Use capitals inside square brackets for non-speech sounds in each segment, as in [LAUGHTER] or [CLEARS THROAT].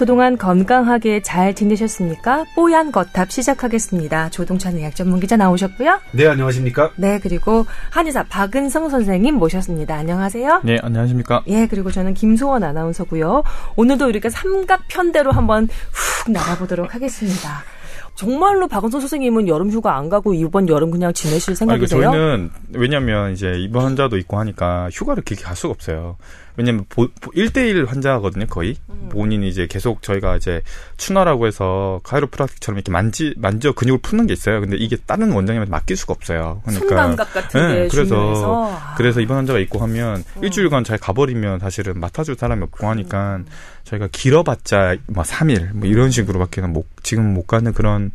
그동안 건강하게 잘 지내셨습니까? 뽀얀 거탑 시작하겠습니다. 조동찬 의학 전문 기자 나오셨고요. 네, 안녕하십니까? 네, 그리고 한의사 박은성 선생님 모셨습니다. 안녕하세요. 네, 안녕하십니까? 예, 그리고 저는 김소원 아나운서고요. 오늘도 이렇게 삼각편대로 한번 훅 나가보도록 하겠습니다. 정말로 박은성 선생님은 여름 휴가 안 가고 이번 여름 그냥 지내실 생각이세요? 저희는 왜냐면 이제 입원 환자도 있고 하니까 휴가를 길게 갈 수가 없어요. 왜냐면 보, 1대1 환자거든요, 거의. 음. 본인이 이제 계속 저희가 이제 추나라고 해서 카이로프라틱처럼 이렇게 만지 만져 근육을 푸는 게 있어요. 근데 이게 다른 원장님한테 맡길 수가 없어요. 그러니까 손감각 같은 게 네, 그래서 중요해서. 그래서 입원 환자가 있고 하면 음. 일주일간 잘 가버리면 사실은 맡아줄 사람이 없고 하니까 음. 저희가 길어봤자 뭐 3일 뭐 이런 식으로밖에는 못 지금 못 가는 그런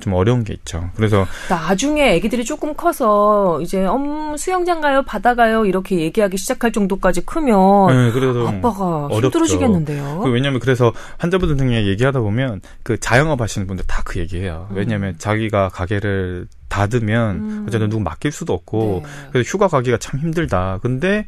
좀 어려운 게 있죠. 그래서 나중에 아기들이 조금 커서 이제 엄 수영장 가요, 바다 가요 이렇게 얘기하기 시작할 정도까지 크면 네, 그래도 아빠가 어렵죠. 힘들어지겠는데요. 그 왜냐하면 그래서 환자분들 중에 얘기하다 보면 그 자영업 하시는 분들 다 그 얘기해요. 음. 왜냐하면 자기가 가게를 닫으면 음. 어쨌든 누구 맡길 수도 없고 네. 그래서 휴가 가기가 참 힘들다. 근데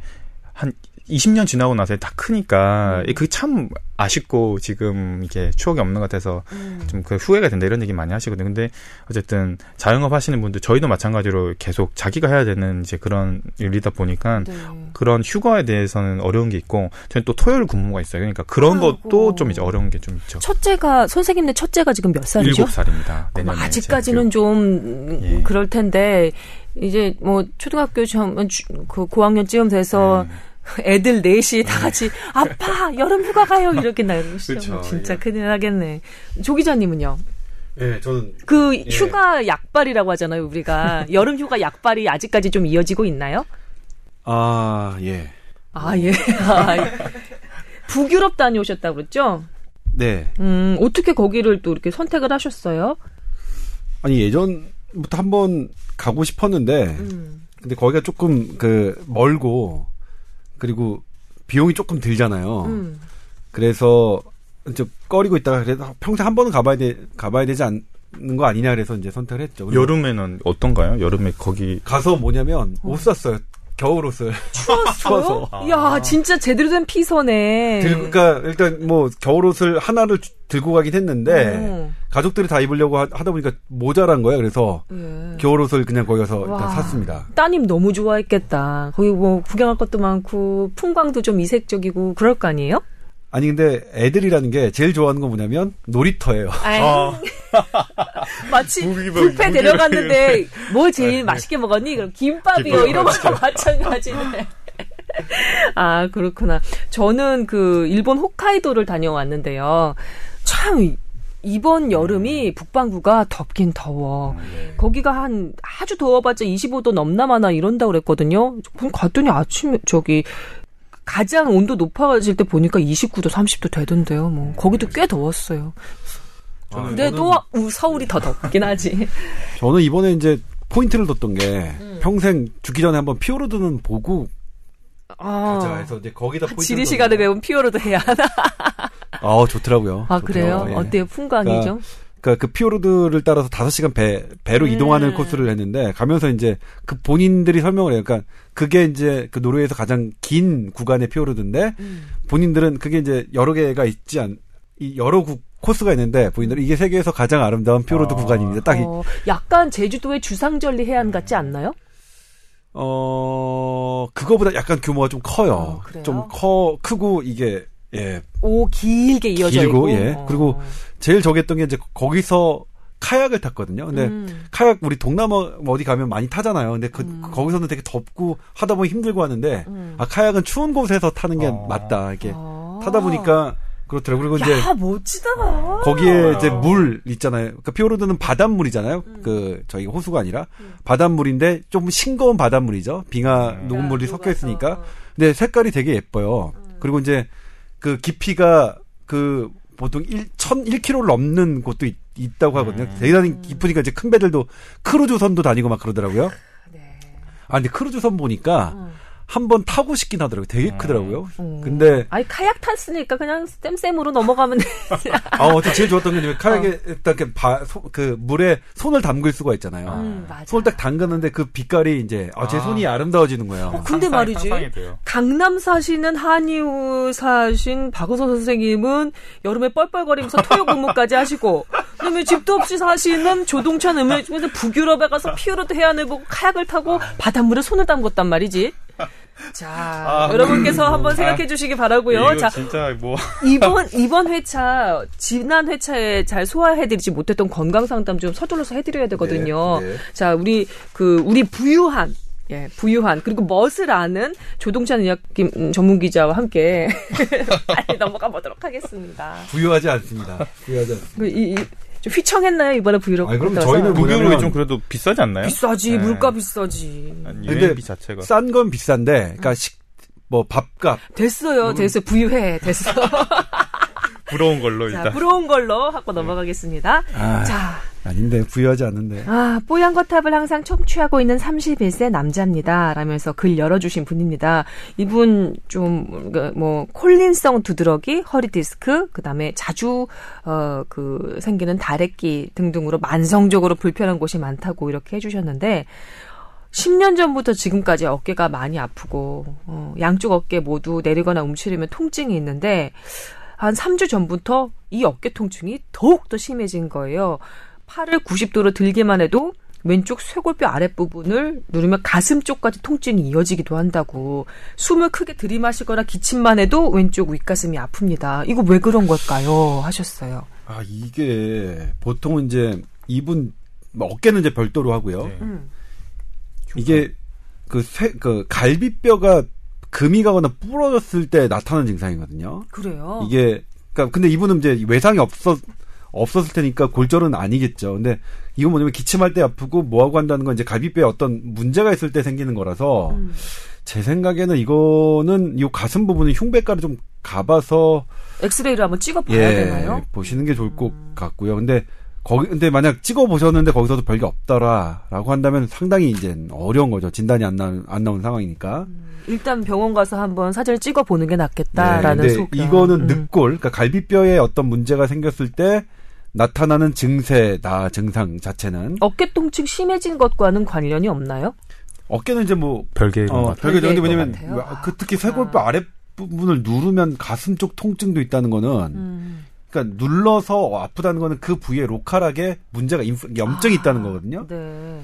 한 20년 지나고 나서 다 크니까 음. 그게 참 아쉽고 지금 이게 추억이 없는 것 같아서 음. 좀그 후회가 된다 이런 얘기 많이 하시거든요. 근데 어쨌든 자영업 하시는 분들 저희도 마찬가지로 계속 자기가 해야 되는 이제 그런 일이다 보니까 네. 그런 휴가에 대해서는 어려운 게 있고 저희 또 토요일 근무가 있어요. 그러니까 그런 아이고. 것도 좀 이제 어려운 게 좀 있죠. 첫째가 선생님네 첫째가 지금 몇 살이죠? 7살입니다. 내년에 아직까지는 좀 예. 그럴 텐데 이제 뭐 초등학교 좀그 고학년쯤 돼서 음. [LAUGHS] 애들 넷이 다 같이 아빠 여름 휴가 가요 이렇게 나르시죠. [LAUGHS] 진짜 예. 큰일 나겠네. 조 기자님은요? 예, 저는 그 예. 휴가 약발이라고 하잖아요. 우리가 [LAUGHS] 여름 휴가 약발이 아직까지 좀 이어지고 있나요? 아 예. 아 예. 아, 북유럽 다녀오셨다고 그랬죠? 네. 음 어떻게 거기를 또 이렇게 선택을 하셨어요? 아니 예전부터 한번 가고 싶었는데 음. 근데 거기가 조금 그 멀고 그리고 비용이 조금 들잖아요. 음. 그래서 이제 꺼리고 있다가 그래도 평생 한 번은 가봐야 돼 가봐야 되지 않는 거 아니냐 그래서 이제 선택을 했죠. 여름에는 어떤가요? 여름에 거기 가서 뭐냐면 어. 옷 샀어요. 겨울 옷을 추웠어요? [LAUGHS] 아. 야 진짜 제대로 된 피서네. 들, 그러니까 일단 뭐 겨울 옷을 하나를 들고 가긴 했는데 음. 가족들이 다 입으려고 하, 다 보니까 모자란 거예요. 그래서 예. 겨울 옷을 그냥 거기 가서 일단 샀습니다. 따님 너무 좋아했겠다. 거기 뭐 구경할 것도 많고 풍광도 좀 이색적이고 그럴 거 아니에요? 아니 근데 애들이라는 게 제일 좋아하는 건 뭐냐면 놀이터예요. 아. [LAUGHS] 마치 뷔페 데려갔는데 뭐 제일 네. 맛있게 먹었니? 그럼 김밥이요. 이런 거랑 마찬가지네. 아 그렇구나. 저는 그 일본 홋카이도를 다녀왔는데요. 참 이번 여름이 음. 북반구가 덥긴 더워. 음, 네. 거기가 한 아주 더워봤자 25도 넘나마나 이런다 그랬거든요. 그럼 갔더니 아침에 저기 가장 온도 높아질 때 보니까 29도, 30도 되던데요. 뭐 거기도 꽤 더웠어요. 아, 근데 또 서울이 더 덥긴 하지. [LAUGHS] 저는 이번에 이제 포인트를 뒀던 게 음. 평생 죽기 전에 한번 피오르드는 보고 아, 가자 해서 이제 거기다 포인트 지리 시간에 배운 피오르드 해야 하나? 아 좋더라고요. 아 좋더라고요. 그래요? 예. 어때요? 풍광이죠? 그러니까 그러니까 그 피오르드를 따라서 5시간 배, 배로 음. 이동하는 코스를 했는데 가면서 이제 그 본인들이 설명을 해요. 그러니까 그게 이제 그 노르웨이에서 가장 긴 구간의 피오르드인데 음. 본인들은 그게 이제 여러 개가 있지 않, 이 여러 구, 코스가 있는데 본인들은 이게 세계에서 가장 아름다운 피오르드 아. 구간입니다. 딱 어, 약간 제주도의 주상절리 해안 같지 않나요? 어, 그거보다 약간 규모가 좀 커요. 어, 좀 커, 크고 이게 예. 오 길게 이어져 길고, 있고. 예. 그리고 제일 저기 했던 게 이제 거기서 카약을 탔거든요. 근데 음. 카약 우리 동남아 어디 가면 많이 타잖아요. 근데 그 음. 거기서는 되게 덥고 하다 보면 힘들고 하는데 음. 아 카약은 추운 곳에서 타는 게 아. 맞다. 이게 아. 타다 보니까 그렇더라고요. 그리고 이제 멋지다. 거기에 이제 물 있잖아요. 그러니까 피오르드는 바닷물이잖아요. 음. 그 저희 호수가 아니라 음. 바닷물인데 좀 싱거운 바닷물이죠. 빙하 음. 녹은 물이 섞여 있으니까. 근데 색깔이 되게 예뻐요. 그리고 이제 그 깊이가 그 보통 1, 1001km를 넘는 곳도 있, 다고 하거든요. 음. 대단히 깊으니까 이제 큰 배들도 크루즈선도 다니고 막 그러더라고요. 네. 아, 근데 크루즈선 보니까 음. 한 번 타고 싶긴 하더라고요. 되게 음. 크더라고요. 음. 근데 아니 카약 탔으니까 그냥 쌤쌤으로 넘어가면 돼. [LAUGHS] 아, 어떻게 제일 좋았던 게 카약에 딱 이렇게 바, 소, 그 물에 손을 담글 수가 있잖아요. 음, 맞아. 손을 딱 담그는데 그 빛깔이 이제 아, 제 아. 손이 아름다워지는 거예요. 어, 근데 상상- 말이지. 상상이. 강남 사시는 한의우 사신 박은서 선생님은 여름에 뻘뻘거리면서 토요 근무까지 하시고 그다음에 집도 없이 사시는 조동찬 음악 중에서 북유럽에 가서 피오르드 해안을 보고 카약을 타고 바닷물에 손을 담궜단 말이지. 자, 아, 여러분께서 한번 생각해 주시기 바라고요. 자, 진짜 뭐 이번 [LAUGHS] 이번 회차 지난 회차에 잘 소화해 드리지 못했던 건강 상담 좀 서둘러서 해 드려야 되거든요. 네, 네. 자, 우리 그 우리 부유한 예, 부유한 그리고 멋을 아는 조동찬 의학 김- 음, 전문 기자와 함께 [LAUGHS] 빨리 넘어가 보도록 하겠습니다. 부유하지 않습니다. 부유하지 않습니다. 그 이, 이, 좀 휘청했나요 이번에 부유라고? 아니, 그럼? 저희는 뭐냐면- 좀 그래도 비싸지 않나요? 비싸지 네. 물가 비싸지. 근데 자체가 싼 건 비싼데, 그러니까 식, 뭐 밥값, 됐어요, 됐어요, 부유해, 됐어. [LAUGHS] 부러운 걸로 자, 일단 부러운 걸로 하고 넘어가겠습니다. 아. 자, 아닌데 부유하지 않는데. 아, 뽀얀 거탑을 항상 청취하고 있는 31세 남자입니다. 라면서 글 열어주신 분입니다. 이분 좀, 그, 뭐, 콜린성 두드러기, 허리 디스크, 그 다음에 자주, 어, 그, 생기는 다래끼 등등으로 만성적으로 불편한 곳이 많다고 이렇게 해주셨는데, 10년 전부터 지금까지 어깨가 많이 아프고, 어, 양쪽 어깨 모두 내리거나 움츠리면 통증이 있는데, 한 3주 전부터 이 어깨 통증이 더욱더 심해진 거예요. 팔을 90도로 들기만 해도 왼쪽 쇄골뼈 아랫부분을 누르면 가슴 쪽까지 통증이 이어지기도 한다고. 숨을 크게 들이마시거나 기침만 해도 왼쪽 윗가슴이 아픕니다. 이거 왜 그런 걸까요? 하셨어요. 아, 이게 보통은 이제 이분, 뭐 어깨는 이제 별도로 하고요. 네. 음. 이게 그 쇠, 그 갈비뼈가 금이 가거나 부러졌을 때 나타나는 증상이거든요. 그래요. 이게 그러니까 근데 이분은 이제 외상이 없었 없었을 테니까 골절은 아니겠죠. 근데 이건 뭐냐면 기침할 때 아프고 뭐하고 한다는 건 이제 갈비뼈에 어떤 문제가 있을 때 생기는 거라서 음. 제 생각에는 이거는 이 가슴 부분은 흉배가를 좀 가봐서 엑스레이를 한번 찍어봐야 예 되나요? 보시는 게 좋을 것 같고요. 근데 거기 근데 만약 찍어 보셨는데 거기서도 별게 없더라라고 한다면 상당히 이제 어려운 거죠. 진단이 안 나온 안 나온 상황이니까. 일단 병원 가서 한번 사진을 찍어 보는 게 낫겠다라는 네. 근데 이거는 음. 늑골, 그러니까 갈비뼈에 어떤 문제가 생겼을 때 나타나는 증세다 증상 자체는 어깨 통증 심해진 것과는 관련이 없나요? 어깨는 이제 뭐 별개인 것 어, 같아요. 별개죠. 근데 왜냐면 것 같아요. 그 특히 쇄골뼈 아. 아랫 부분을 누르면 가슴 쪽 통증도 있다는 거는 음. 그러니까 눌러서 아프다는 거는 그 부위에 로컬하게 문제가 인프, 염증이 있다는 거거든요. 네.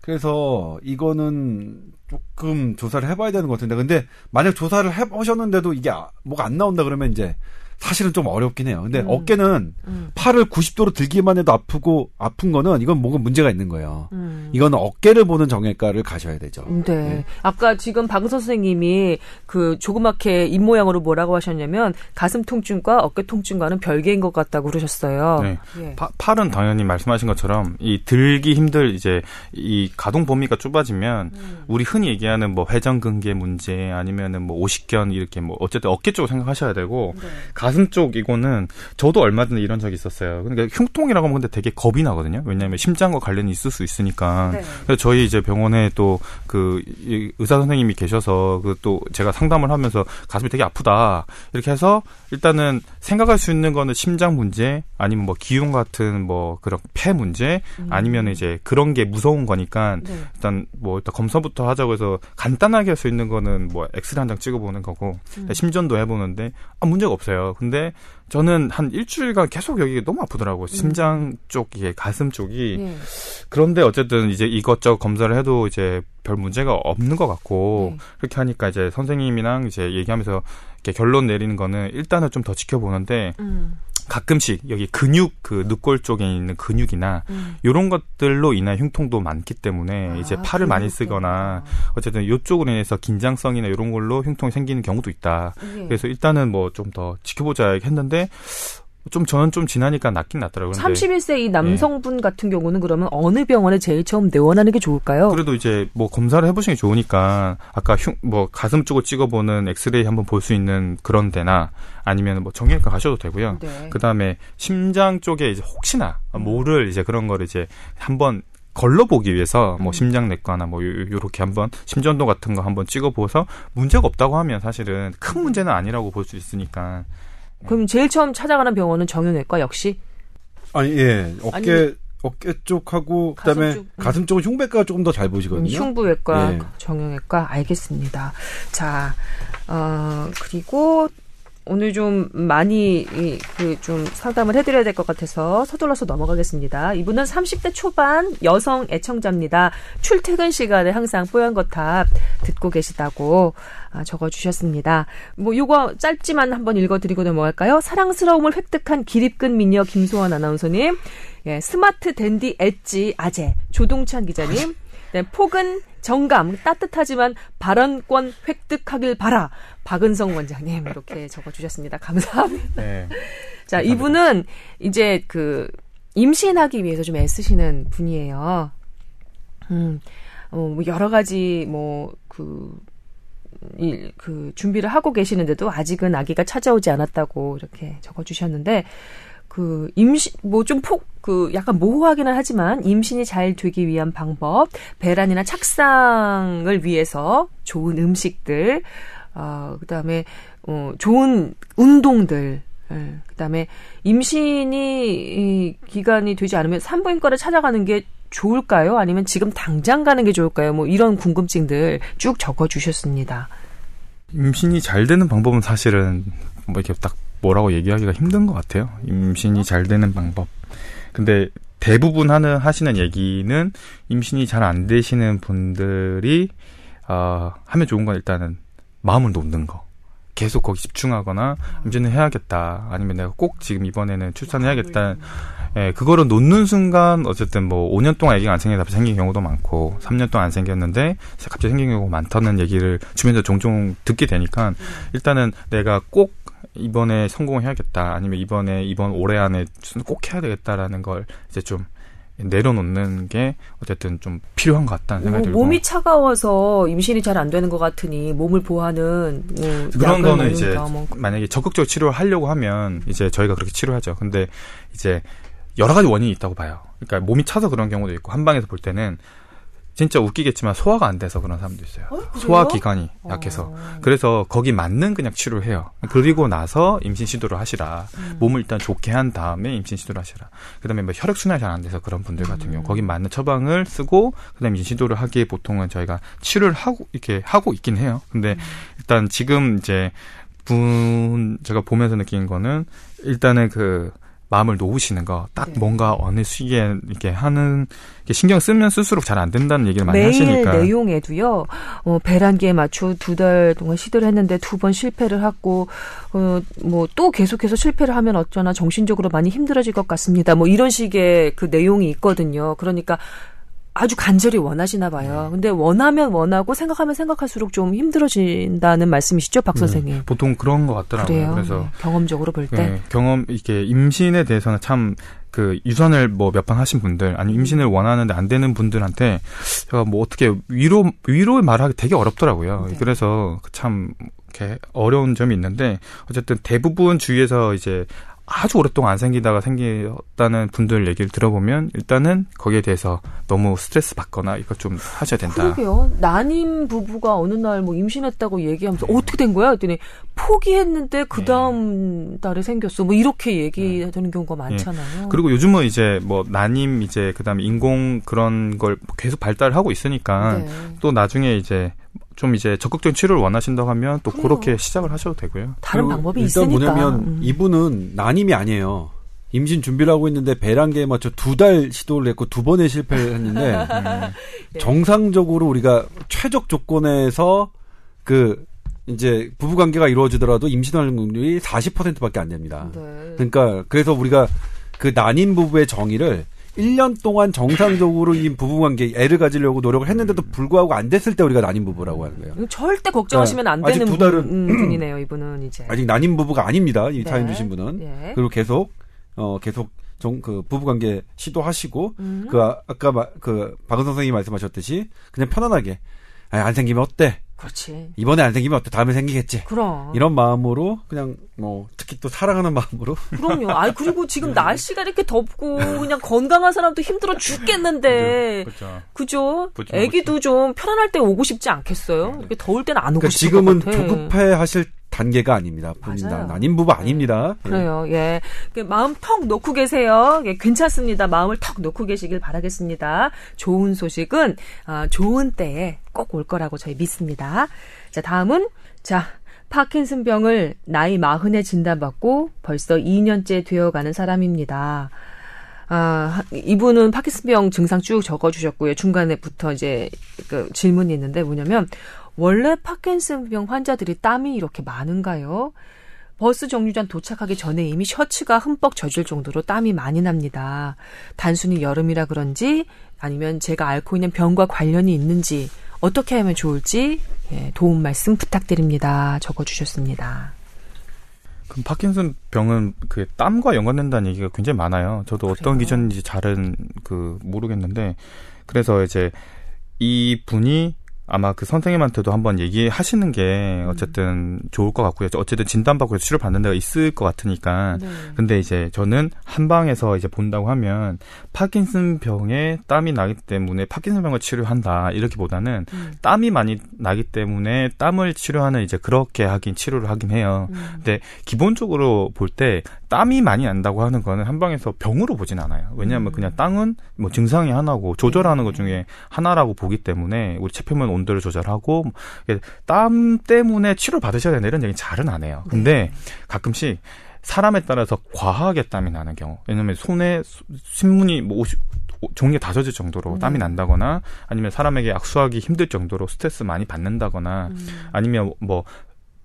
그래서 이거는 조금 조사를 해봐야 되는 것 같은데 근데 만약 조사를 해보셨는데도 이게 아- 뭐가 안 나온다 그러면 이제 사실은 좀 어렵긴 해요. 근데 음. 어깨는 음. 팔을 90도로 들기만 해도 아프고 아픈 거는 이건 뭔가 문제가 있는 거예요. 음. 이거는 어깨를 보는 정형외과를 가셔야 되죠. 네. 아까 지금 박 선생님이 그 조그맣게 입 모양으로 뭐라고 하셨냐면 가슴 통증과 어깨 통증과는 별개인 것 같다고 그러셨어요. 네. 예. 파- 팔은 당연히 말씀하신 것처럼 이 들기 힘들 이제 이 가동 범위가 좁아지면 음. 우리 흔히 얘기하는 뭐 회전근개 문제 아니면은 뭐 오십견 이렇게 뭐 어쨌든 어깨 쪽을 생각하셔야 되고 네. 가슴 쪽 이거는 저도 얼마 전에 이런 적이 있었어요. 그러니까 흉통이라고 하면 근데 되게 겁이 나거든요. 왜냐하면 심장과 관련이 있을 수 있으니까. 네. 그래서 저희 이제 병원에 또 그 의사 선생님이 계셔서 그 또 제가 상담을 하면서 가슴이 되게 아프다 이렇게 해서 일단은 생각할 수 있는 거는 심장 문제 아니면 뭐 기흉 같은 뭐 그런 폐 문제 아니면 이제 그런 게 무서운 거니까 음. 네. 일단 뭐 일단 검사부터 하자고 해서 간단하게 할 수 있는 거는 뭐 엑스레이 한 장 찍어보는 거고 음. 심전도 해보는데 아 문제가 없어요. 근데 저는 한 일주일간 계속 여기 너무 아프더라고요. 심장 쪽이 가슴 쪽이 예. 그런데 어쨌든 이제 이것저것 검사를 해도 이제 별 문제가 없는 것 같고 네. 그렇게 하니까 이제 선생님이랑 이제 얘기하면서 이렇게 결론 내리는 거는 일단은 좀 더 지켜보는데 음. 가끔씩 여기 근육 그 늑골 쪽에 있는 근육이나 음. 이런 것들로 인한 흉통도 많기 때문에 아, 이제 팔을 많이 그렇구나. 쓰거나 어쨌든 이쪽으로 인해서 긴장성이나 이런 걸로 흉통이 생기는 경우도 있다. 예. 그래서 일단은 뭐 좀 더 지켜보자 했는데 좀 저는 좀 지나니까 낫긴 낫더라고요. 근데 31세 이 남성분 같은 경우는 그러면 어느 병원에 제일 처음 내원하는 게 좋을까요? 그래도 이제 뭐 검사를 해보시는 게 좋으니까 아까 흉, 뭐 가슴 쪽을 찍어보는 엑스레이 한번 볼 수 있는 그런 데나 아니면 뭐 정형외과 가셔도 되고요. 네. 그 다음에 심장 쪽에 이제 혹시나 음. 모를 이제 그런 거를 이제 한번 걸러보기 위해서 뭐 음. 심장내과나 뭐 요렇게 한번 심전도 같은 거 한번 찍어보서 문제가 없다고 하면 사실은 큰 문제는 아니라고 볼 수 있으니까. 그럼 제일 처음 찾아가는 병원은 정형외과 역시? 아니 예 어깨 아니, 어깨 쪽하고 그다음에 가슴, 쪽, 음. 가슴 쪽은 흉배과가 조금 더 잘 보시거든요. 음, 흉부외과, 예. 정형외과 알겠습니다. 자, 어, 그리고 오늘 좀 많이 그 좀 상담을 해드려야 될 것 같아서 서둘러서 넘어가겠습니다. 이분은 30대 초반 여성 애청자입니다. 출퇴근 시간에 항상 뽀얀 거탑 듣고 계시다고 아, 적어주셨습니다. 뭐 요거 짧지만 한번 읽어드리고 넘어갈까요? 사랑스러움을 획득한 기립근 미녀 김소원 아나운서님, 예, 스마트 댄디 엣지 아재 조동찬 기자님. 네, 폭은 정감 따뜻하지만 발언권 획득하길 바라 박은성 원장님 이렇게 [LAUGHS] 적어주셨습니다. 감사합니다. 네, 자 감사합니다. 이분은 이제 그 임신하기 위해서 좀 애쓰시는 분이에요. 음, 어, 뭐 여러 가지 뭐그 이, 그 준비를 하고 계시는데도 아직은 아기가 찾아오지 않았다고 이렇게 적어주셨는데 그 임신 뭐 좀 폭 그 약간 모호하기는 하지만 임신이 잘 되기 위한 방법, 배란이나 착상을 위해서 좋은 음식들, 어 그다음에 어 좋은 운동들 예, 그다음에 임신이 이 기간이 되지 않으면 산부인과를 찾아가는 게 좋을까요? 아니면 지금 당장 가는 게 좋을까요? 뭐 이런 궁금증들 쭉 적어 주셨습니다. 임신이 잘 되는 방법은 사실은 뭐 이렇게 딱 뭐라고 얘기하기가 힘든 것 같아요. 임신이 잘 되는 방법. 근데 대부분 하는 하시는 얘기는 임신이 잘 안 되시는 분들이 어, 하면 좋은 건 일단은 마음을 놓는 거. 계속 거기 집중하거나 임신을 해야겠다. 아니면 내가 꼭 지금 이번에는 출산해야겠다. 예, 그거를 놓는 순간 어쨌든 뭐 5년 동안 얘기가 안 생겨서 생긴 경우도 많고 3년 동안 안 생겼는데 갑자기 생긴 경우가 많다는 얘기를 주변에서 종종 듣게 되니까 일단은 내가 꼭 이번에 성공해야겠다 아니면 이번에 이번 올해 안에 꼭 해야 되겠다라는 걸 이제 좀 내려놓는 게 어쨌든 좀 필요한 것 같다는 생각이 들고 몸이 차가워서 임신이 잘 안 되는 것 같으니 몸을 보하는 뭐 그런 거는 이제 뭐. 만약에 적극적 치료를 하려고 하면 이제 저희가 그렇게 치료하죠. 근데 이제 여러 가지 원인이 있다고 봐요. 그러니까 몸이 차서 그런 경우도 있고 한방에서 볼 때는 진짜 웃기겠지만 소화가 안 돼서 그런 사람도 있어요. 어, 소화 기관이 어. 약해서. 어. 그래서 거기 맞는 그냥 치료를 해요. 그리고 나서 임신 시도를 하시라. 음. 몸을 일단 좋게 한 다음에 임신 시도를 하시라. 그다음에 뭐 혈액 순환이 잘 안 돼서 그런 분들 같은 음. 경우 거기 맞는 처방을 쓰고 그다음에 임신 시도를 하기에 보통은 저희가 치료를 하고 이렇게 하고 있긴 해요. 근데 음. 일단 지금 이제 분 제가 보면서 느낀 거는 일단은 그 마음을 놓으시는 거, 딱 네. 뭔가 어느 시기에 이렇게 하는 신경 쓰면 쓸수록 잘 안 된다는 얘기를 많이 매일 하시니까. 내용에도요, 어, 배란기에 맞춰 두 달 동안 시도를 했는데 두 번 실패를 하고, 어, 뭐 또 계속해서 실패를 하면 어쩌나 정신적으로 많이 힘들어질 것 같습니다. 뭐 이런 식의 그 내용이 있거든요. 그러니까 아주 간절히 원하시나 봐요. 네. 근데 원하면 원하고 생각하면 생각할수록 좀 힘들어진다는 말씀이시죠, 박 네. 선생님? 네. 보통 그런 것 같더라고요. 그래요? 그래서 네. 경험적으로 볼 때. 네. 경험 이게 임신에 대해서는 참 그 유산을 뭐 몇 번 하신 분들 아니 임신을 원하는데 안 되는 분들한테 제가 뭐 어떻게 위로 위로 말하기 되게 어렵더라고요. 네. 그래서 참 이렇게 어려운 점이 있는데 어쨌든 대부분 주위에서 이제 아주 오랫동안 안 생기다가 생겼다는 분들 얘기를 들어보면 일단은 거기에 대해서 너무 스트레스 받거나 이거 좀 하셔야 된다. 그러게요. 난임 부부가 어느 날 뭐 임신했다고 얘기하면서 네. 어떻게 된 거야? 했더니 포기했는데 그 네. 다음 네. 달에 생겼어. 뭐 이렇게 얘기하는 네. 경우가 많잖아요. 네. 그리고 요즘은 이제 뭐 난임 이제 그다음에 인공 그런 걸 계속 발달하고 있으니까 네. 또 나중에 이제 좀 이제 적극적인 치료를 원하신다고 하면 또 그래요. 그렇게 시작을 하셔도 되고요. 다른 방법이 일단 있으니까. 뭐냐면 음. 이분은 난임이 아니에요. 임신 준비를 하고 있는데 배란계에 맞춰 두 달 시도를 했고 두 번의 실패를 했는데 음. [LAUGHS] 네. 정상적으로 우리가 최적 조건에서 그 이제 부부 관계가 이루어지더라도 임신하는 확률이 40%밖에 안 됩니다. 네. 그러니까 그래서 우리가 그 난임 부부의 정의를 1년 동안 정상적으로 이 부부관계 애를 가지려고 노력을 했는데도 불구하고 안 됐을 때 우리가 난임 부부라고 하는 거예요. 절대 걱정하시면 안 되는 두 달은 분, 음, 이네요 이분은 이제 아직 난임 부부가 아닙니다. 이 네. 사연 주신 분은 네. 그리고 계속 어 계속 정, 그 부부관계 시도하시고 음. 그 아, 아까 마, 그 박은 선생님이 말씀하셨듯이 그냥 편안하게 아니, 안 생기면 어때? 그렇지. 이번에 안 생기면 또 다음에 생기겠지. 그럼. 이런 마음으로 그냥 뭐 특히 또 사랑하는 마음으로. 그럼요. [LAUGHS] 아 그리고 지금 날씨가 이렇게 덥고 그냥 건강한 사람도 힘들어 죽겠는데. [LAUGHS] 그렇죠. 그죠? 그죠, 애기도 좀 편안할 때 오고 싶지 않겠어요? 이렇게 더울 때는 안 오고 그러니까 싶을 지금은 것 같아. 조급해 하실 단계가 아닙니다. 본인 맞아요. 난임 부부 아닙니다. 예. 그래요. 예. 그 마음 턱 놓고 계세요. 예, 괜찮습니다. 마음을 턱 놓고 계시길 바라겠습니다. 좋은 소식은 아, 좋은 때에 꼭 올 거라고 저희 믿습니다. 자, 다음은 자, 파킨슨병을 나이 마흔에 진단받고 벌써 2년째 되어가는 사람입니다. 아, 이분은 파킨슨병 증상 쭉 적어주셨고요. 중간에부터 이제 그 질문이 있는데 뭐냐면 원래 파킨슨병 환자들이 땀이 이렇게 많은가요? 버스 정류장 도착하기 전에 이미 셔츠가 흠뻑 젖을 정도로 땀이 많이 납니다. 단순히 여름이라 그런지 아니면 제가 앓고 있는 병과 관련이 있는지 어떻게 하면 좋을지 예, 도움 말씀 부탁드립니다. 적어주셨습니다. 그럼 파킨슨 병은 그 땀과 연관된다는 얘기가 굉장히 많아요. 저도 어떤 그래요? 기준인지 잘은 그 모르겠는데 그래서 이제 이 분이 아마 그 선생님한테도 한번 얘기하시는 게 어쨌든 좋을 것 같고요. 어쨌든 진단받고 치료 받는 데가 있을 것 같으니까. 네. 근데 이제 저는 한방에서 이제 본다고 하면 파킨슨 병에 땀이 나기 때문에 파킨슨 병을 치료한다 이렇게보다는 음. 땀이 많이 나기 때문에 땀을 치료하는 이제 그렇게 하긴 치료를 하긴 해요. 음. 근데 기본적으로 볼 때 땀이 많이 난다고 하는 거는 한방에서 병으로 보진 않아요. 왜냐하면 음. 그냥 땀은 뭐 증상이 하나고 조절하는 것 중에 하나라고 보기 때문에 우리 체표면 온도를 조절하고 뭐땀 때문에 치료 받으셔야 된다 이런 얘기 잘은 안 해요. 근데 가끔씩 사람에 따라서 과하게 땀이 나는 경우. 왜냐면 손에 수- 신문이 뭐 옷이 종이에 다 젖을 정도로 네. 땀이 난다거나 아니면 사람에게 악수하기 힘들 정도로 스트레스 많이 받는다거나 음. 아니면 뭐,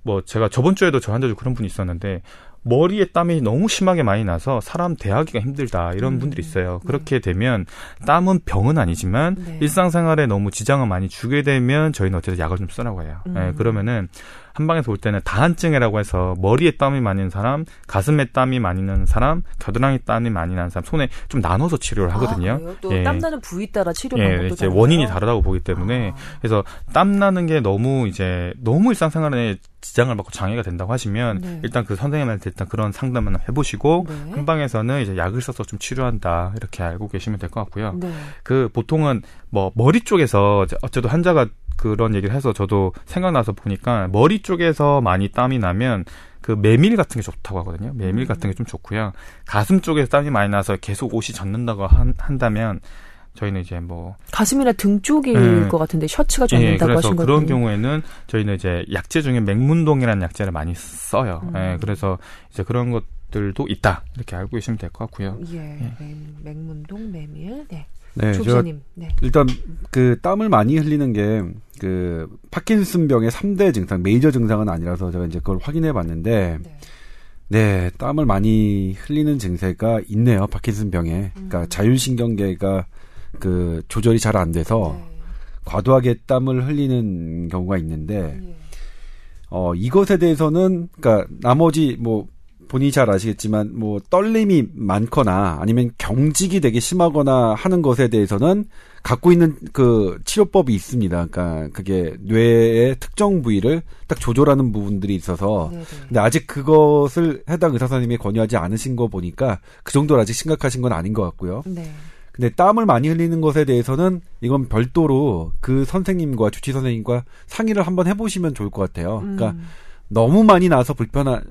뭐 제가 저번 주에도 저한테도 그런 분이 있었는데 머리에 땀이 너무 심하게 많이 나서 사람 대하기가 힘들다 이런 음. 분들이 있어요. 그렇게 되면 땀은 병은 아니지만 네. 일상생활에 너무 지장을 많이 주게 되면 저희는 어쨌든 약을 좀 쓰라고 해요. 음. 예, 그러면은 한방에서 볼 때는 다한증이라고 해서 머리에 땀이 많이 나는 사람, 가슴에 땀이 많이 나는 사람, 겨드랑이 땀이 많이 나는 사람 손에 좀 나눠서 치료를 하거든요. 아, 그래요? 또 예. 땀나는 부위 따라 치료 예, 방법도 이제 달라요? 원인이 다르다고 보기 때문에 아. 그래서 땀 나는 게 너무 이제 너무 일상생활에 지장을 받고 장애가 된다고 하시면 네. 일단 그 선생님한테 일단 그런 상담을 해보시고 네. 한방에서는 이제 약을 써서 좀 치료한다 이렇게 알고 계시면 될 것 같고요. 네. 그 보통은 뭐 머리 쪽에서 이제 어쨌든 환자가 그런 얘기를 해서 저도 생각나서 보니까 머리 쪽에서 많이 땀이 나면 그 메밀 같은 게 좋다고 하거든요. 메밀 같은 게 좀 좋고요. 가슴 쪽에서 땀이 많이 나서 계속 옷이 젖는다고 한, 한다면 저희는 이제 뭐 가슴이나 등 쪽일 예. 것 같은데 셔츠가 예, 젖는다고 그래서 하신 그런 거군요. 경우에는 저희는 이제 약재 중에 맹문동이라는 약재를 많이 써요. 음. 예, 그래서 이제 그런 것들도 있다 이렇게 알고 계시면 될 것 같고요. 예, 맹- 맹문동 메밀. 네. 네, 조기자님. 네. 일단 그 땀을 많이 흘리는 게 그 파킨슨병의 3대 증상, 메이저 증상은 아니라서 제가 이제 그걸 확인해 봤는데 네. 네, 땀을 많이 흘리는 증세가 있네요. 파킨슨병에. 그러니까 음. 자율신경계가 그 조절이 잘 안 돼서 네. 과도하게 땀을 흘리는 경우가 있는데 예. 어 이것에 대해서는 그러니까 나머지 뭐 본인이 잘 아시겠지만 뭐 떨림이 많거나 아니면 경직이 되게 심하거나 하는 것에 대해서는 갖고 있는 그 치료법이 있습니다. 그러니까 그게 뇌의 특정 부위를 딱 조절하는 부분들이 있어서 네, 네. 근데 아직 그것을 해당 의사 선생님이 권유하지 않으신 거 보니까 그 정도로 아직 심각하신 건 아닌 것 같고요. 네. 근데 땀을 많이 흘리는 것에 대해서는 이건 별도로 그 선생님과 주치 선생님과 상의를 한번 해보시면 좋을 것 같아요. 그러니까 음, 너무 많이 나서 불편하,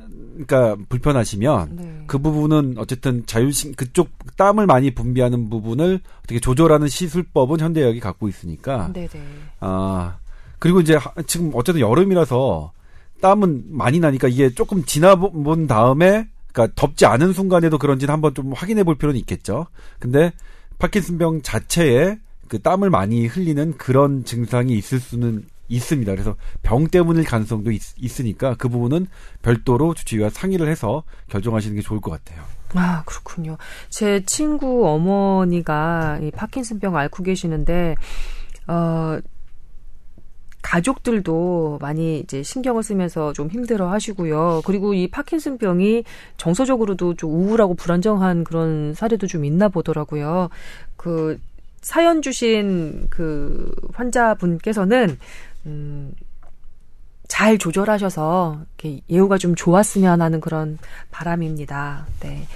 그러니까 불편하시면 네. 그 부분은 어쨌든 자율신 그쪽 땀을 많이 분비하는 부분을 어떻게 조절하는 시술법은 현대의학이 갖고 있으니까 네, 네. 아 그리고 이제 하- 지금 어쨌든 여름이라서 땀은 많이 나니까 이게 조금 지나본 다음에 그러니까 덥지 않은 순간에도 그런지는 한번 좀 확인해 볼 필요는 있겠죠. 근데 파킨슨병 자체에 그 땀을 많이 흘리는 그런 증상이 있을 수는 있습니다. 그래서 병 때문일 가능성도 있, 으니까그 부분은 별도로 주치의와 상의를 해서 결정하시는 게 좋을 것 같아요. 아, 그렇군요. 제 친구 어머니가 이 파킨슨병 앓고 계시는데, 어, 가족들도 많이 이제 신경을 쓰면서 좀 힘들어 하시고요. 그리고 이 파킨슨 병이 정서적으로도 좀 우울하고 불안정한 그런 사례도 좀 있나 보더라고요. 그 사연 주신 그 환자분께서는 음 잘 조절하셔서 예후가 좀 좋았으면 하는 그런 바람입니다. 네.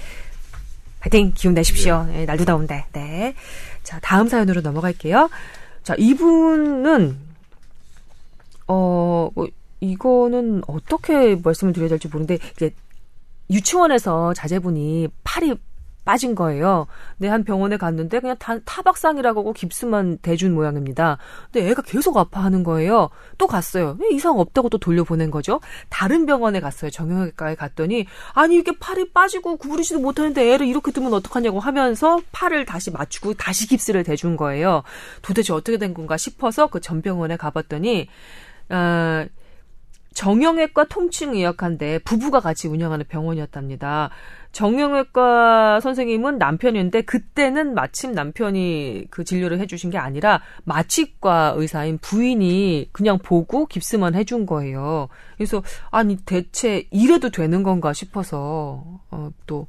파이팅! 기운 내십시오. 네, 날도 더운데. 네. 자, 다음 사연으로 넘어갈게요. 자, 이분은, 어, 뭐, 이거는 어떻게 말씀을 드려야 될지 모르는데, 이제 유치원에서 자제분이 팔이 빠진 거예요. 근데 한 병원에 갔는데 그냥 타, 타박상이라고 하고 깁스만 대준 모양입니다. 근데 애가 계속 아파하는 거예요. 또 갔어요. 왜 이상 없다고 또 돌려보낸 거죠? 다른 병원에 갔어요. 정형외과에 갔더니 아니 이게 팔이 빠지고 구부리지도 못하는데 애를 이렇게 두면 어떡하냐고 하면서 팔을 다시 맞추고 다시 깁스를 대준 거예요. 도대체 어떻게 된 건가 싶어서 그 전 병원에 가봤더니 어, 정형외과 통증의학한데 부부가 같이 운영하는 병원이었답니다. 정형외과 선생님은 남편인데 그때는 마침 남편이 그 진료를 해주신 게 아니라 마취과 의사인 부인이 그냥 보고 깁스만 해준 거예요. 그래서 아니 대체 이래도 되는 건가 싶어서 어, 또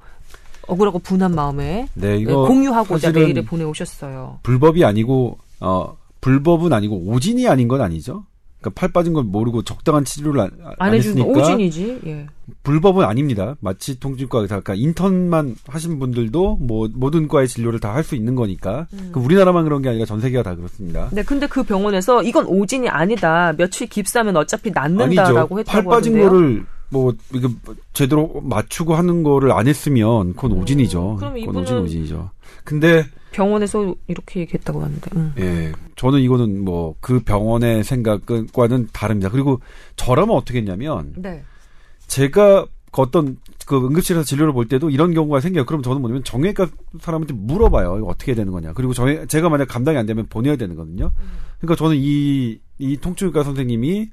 억울하고 분한 마음에 네, 이거 공유하고자 메일을 보내오셨어요. 불법이 아니고 어 불법은 아니고 오진이 아닌 건 아니죠? 그러니까 팔 빠진 걸 모르고 적당한 치료를 안, 안, 했으니까 오진이지. 예. 불법은 아닙니다. 마치 통증과 그러니까 인턴만 하신 분들도 뭐 모든 과의 진료를 다 할 수 있는 거니까. 음. 그 우리나라만 그런 게 아니라 전 세계가 다 그렇습니다. 네, 근데 그 병원에서 이건 오진이 아니다. 며칠 깁스하면 어차피 낫는다라고 했다고 팔 빠진 하는데요. 거를 뭐 이거 제대로 맞추고 하는 거를 안 했으면 그건 음, 오진이죠. 음, 그럼 그건 오진 오진이죠. 근데 병원에서 이렇게 얘기했다고 하는데. 음. 예, 저는 이거는 뭐 그 병원의 생각과는 다릅니다. 그리고 저라면 어떻게 했냐면 네. 제가 그 어떤 그 응급실에서 진료를 볼 때도 이런 경우가 생겨요. 그럼 저는 뭐냐면 정형외과 사람한테 물어봐요. 이거 어떻게 되는 거냐. 그리고 저 제가 만약 감당이 안 되면 보내야 되는 거거든요. 그러니까 저는 이, 이 통증외과 선생님이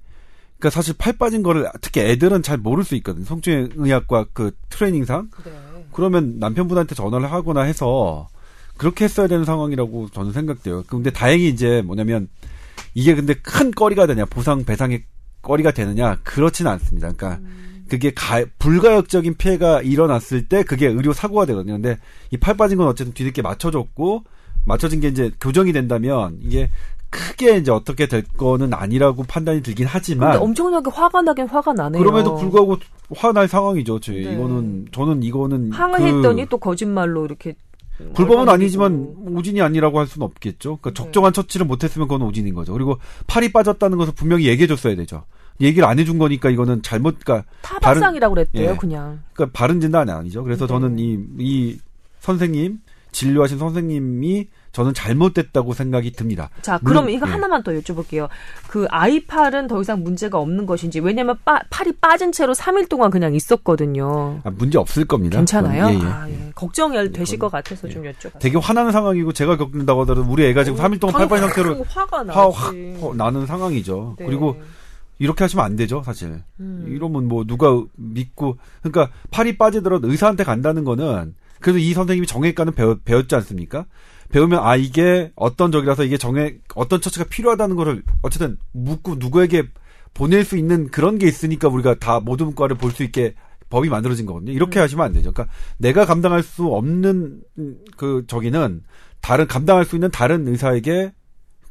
그러니까 사실 팔 빠진 거를 특히 애들은 잘 모를 수 있거든. 성충의학과 그 트레이닝상. 그래. 그러면 남편분한테 전화를 하거나 해서 그렇게 했어야 되는 상황이라고 저는 생각돼요. 근데 다행히 이제 뭐냐면 이게 근데 큰 거리가 되냐 보상 배상의 거리가 되느냐 그렇지는 않습니다. 그러니까 음. 그게 가, 불가역적인 피해가 일어났을 때 그게 의료 사고가 되거든요. 근데 이 팔 빠진 건 어쨌든 뒤늦게 맞춰줬고 맞춰진 게 이제 교정이 된다면 이게 크게 이제 어떻게 될 거는 아니라고 판단이 들긴 하지만 근데 엄청나게 화가 나긴 화가 나네요. 그럼에도 불구하고 화날 상황이죠. 저 네. 이거는 저는 이거는 항의했더니 그, 또 거짓말로 이렇게 불법은 아니지만 오진이 아니라고 할 수는 없겠죠. 그러니까 네. 적정한 처치를 못했으면 그건 오진인 거죠. 그리고 팔이 빠졌다는 것을 분명히 얘기해줬어야 되죠. 얘기를 안 해준 거니까 이거는 잘못, 그러니까 타박상이라고 그랬대요, 예. 그냥. 그러니까 바른 진단이 아니죠. 그래서 네. 저는 이 이 선생님 진료하신 선생님이 저는 잘못됐다고 생각이 듭니다. 자, 그럼 이거 예. 하나만 더 여쭤볼게요. 그 아이팔은 더 이상 문제가 없는 것인지 왜냐하면 빠, 팔이 빠진 채로 3일 동안 그냥 있었거든요. 아, 문제 없을 겁니다. 괜찮아요? 예, 예. 아, 예. 걱정이 예, 되실 것 같아서 좀 여쭤봐요. 되게 화나는 상황이고 제가 겪는다고 하더라도 우리 애가 지금 어, 3일 동안 팔 빠진 상태로 [LAUGHS] 화가 화, 화, 나는 상황이죠. 네. 그리고 이렇게 하시면 안 되죠, 사실. 음. 이러면 뭐 누가 믿고 그러니까 팔이 빠지더라도 의사한테 간다는 거는 그래도 이 선생님이 정형외과는 배웠, 배웠지 않습니까? 배우면 아 이게 어떤 적이라서 이게 정해 어떤 처치가 필요하다는 거를 어쨌든 묻고 누구에게 보낼 수 있는 그런 게 있으니까 우리가 다 모든 과를 볼 수 있게 법이 만들어진 거거든요. 이렇게 음. 하시면 안 되죠. 그러니까 내가 감당할 수 없는 그 저기는 다른 감당할 수 있는 다른 의사에게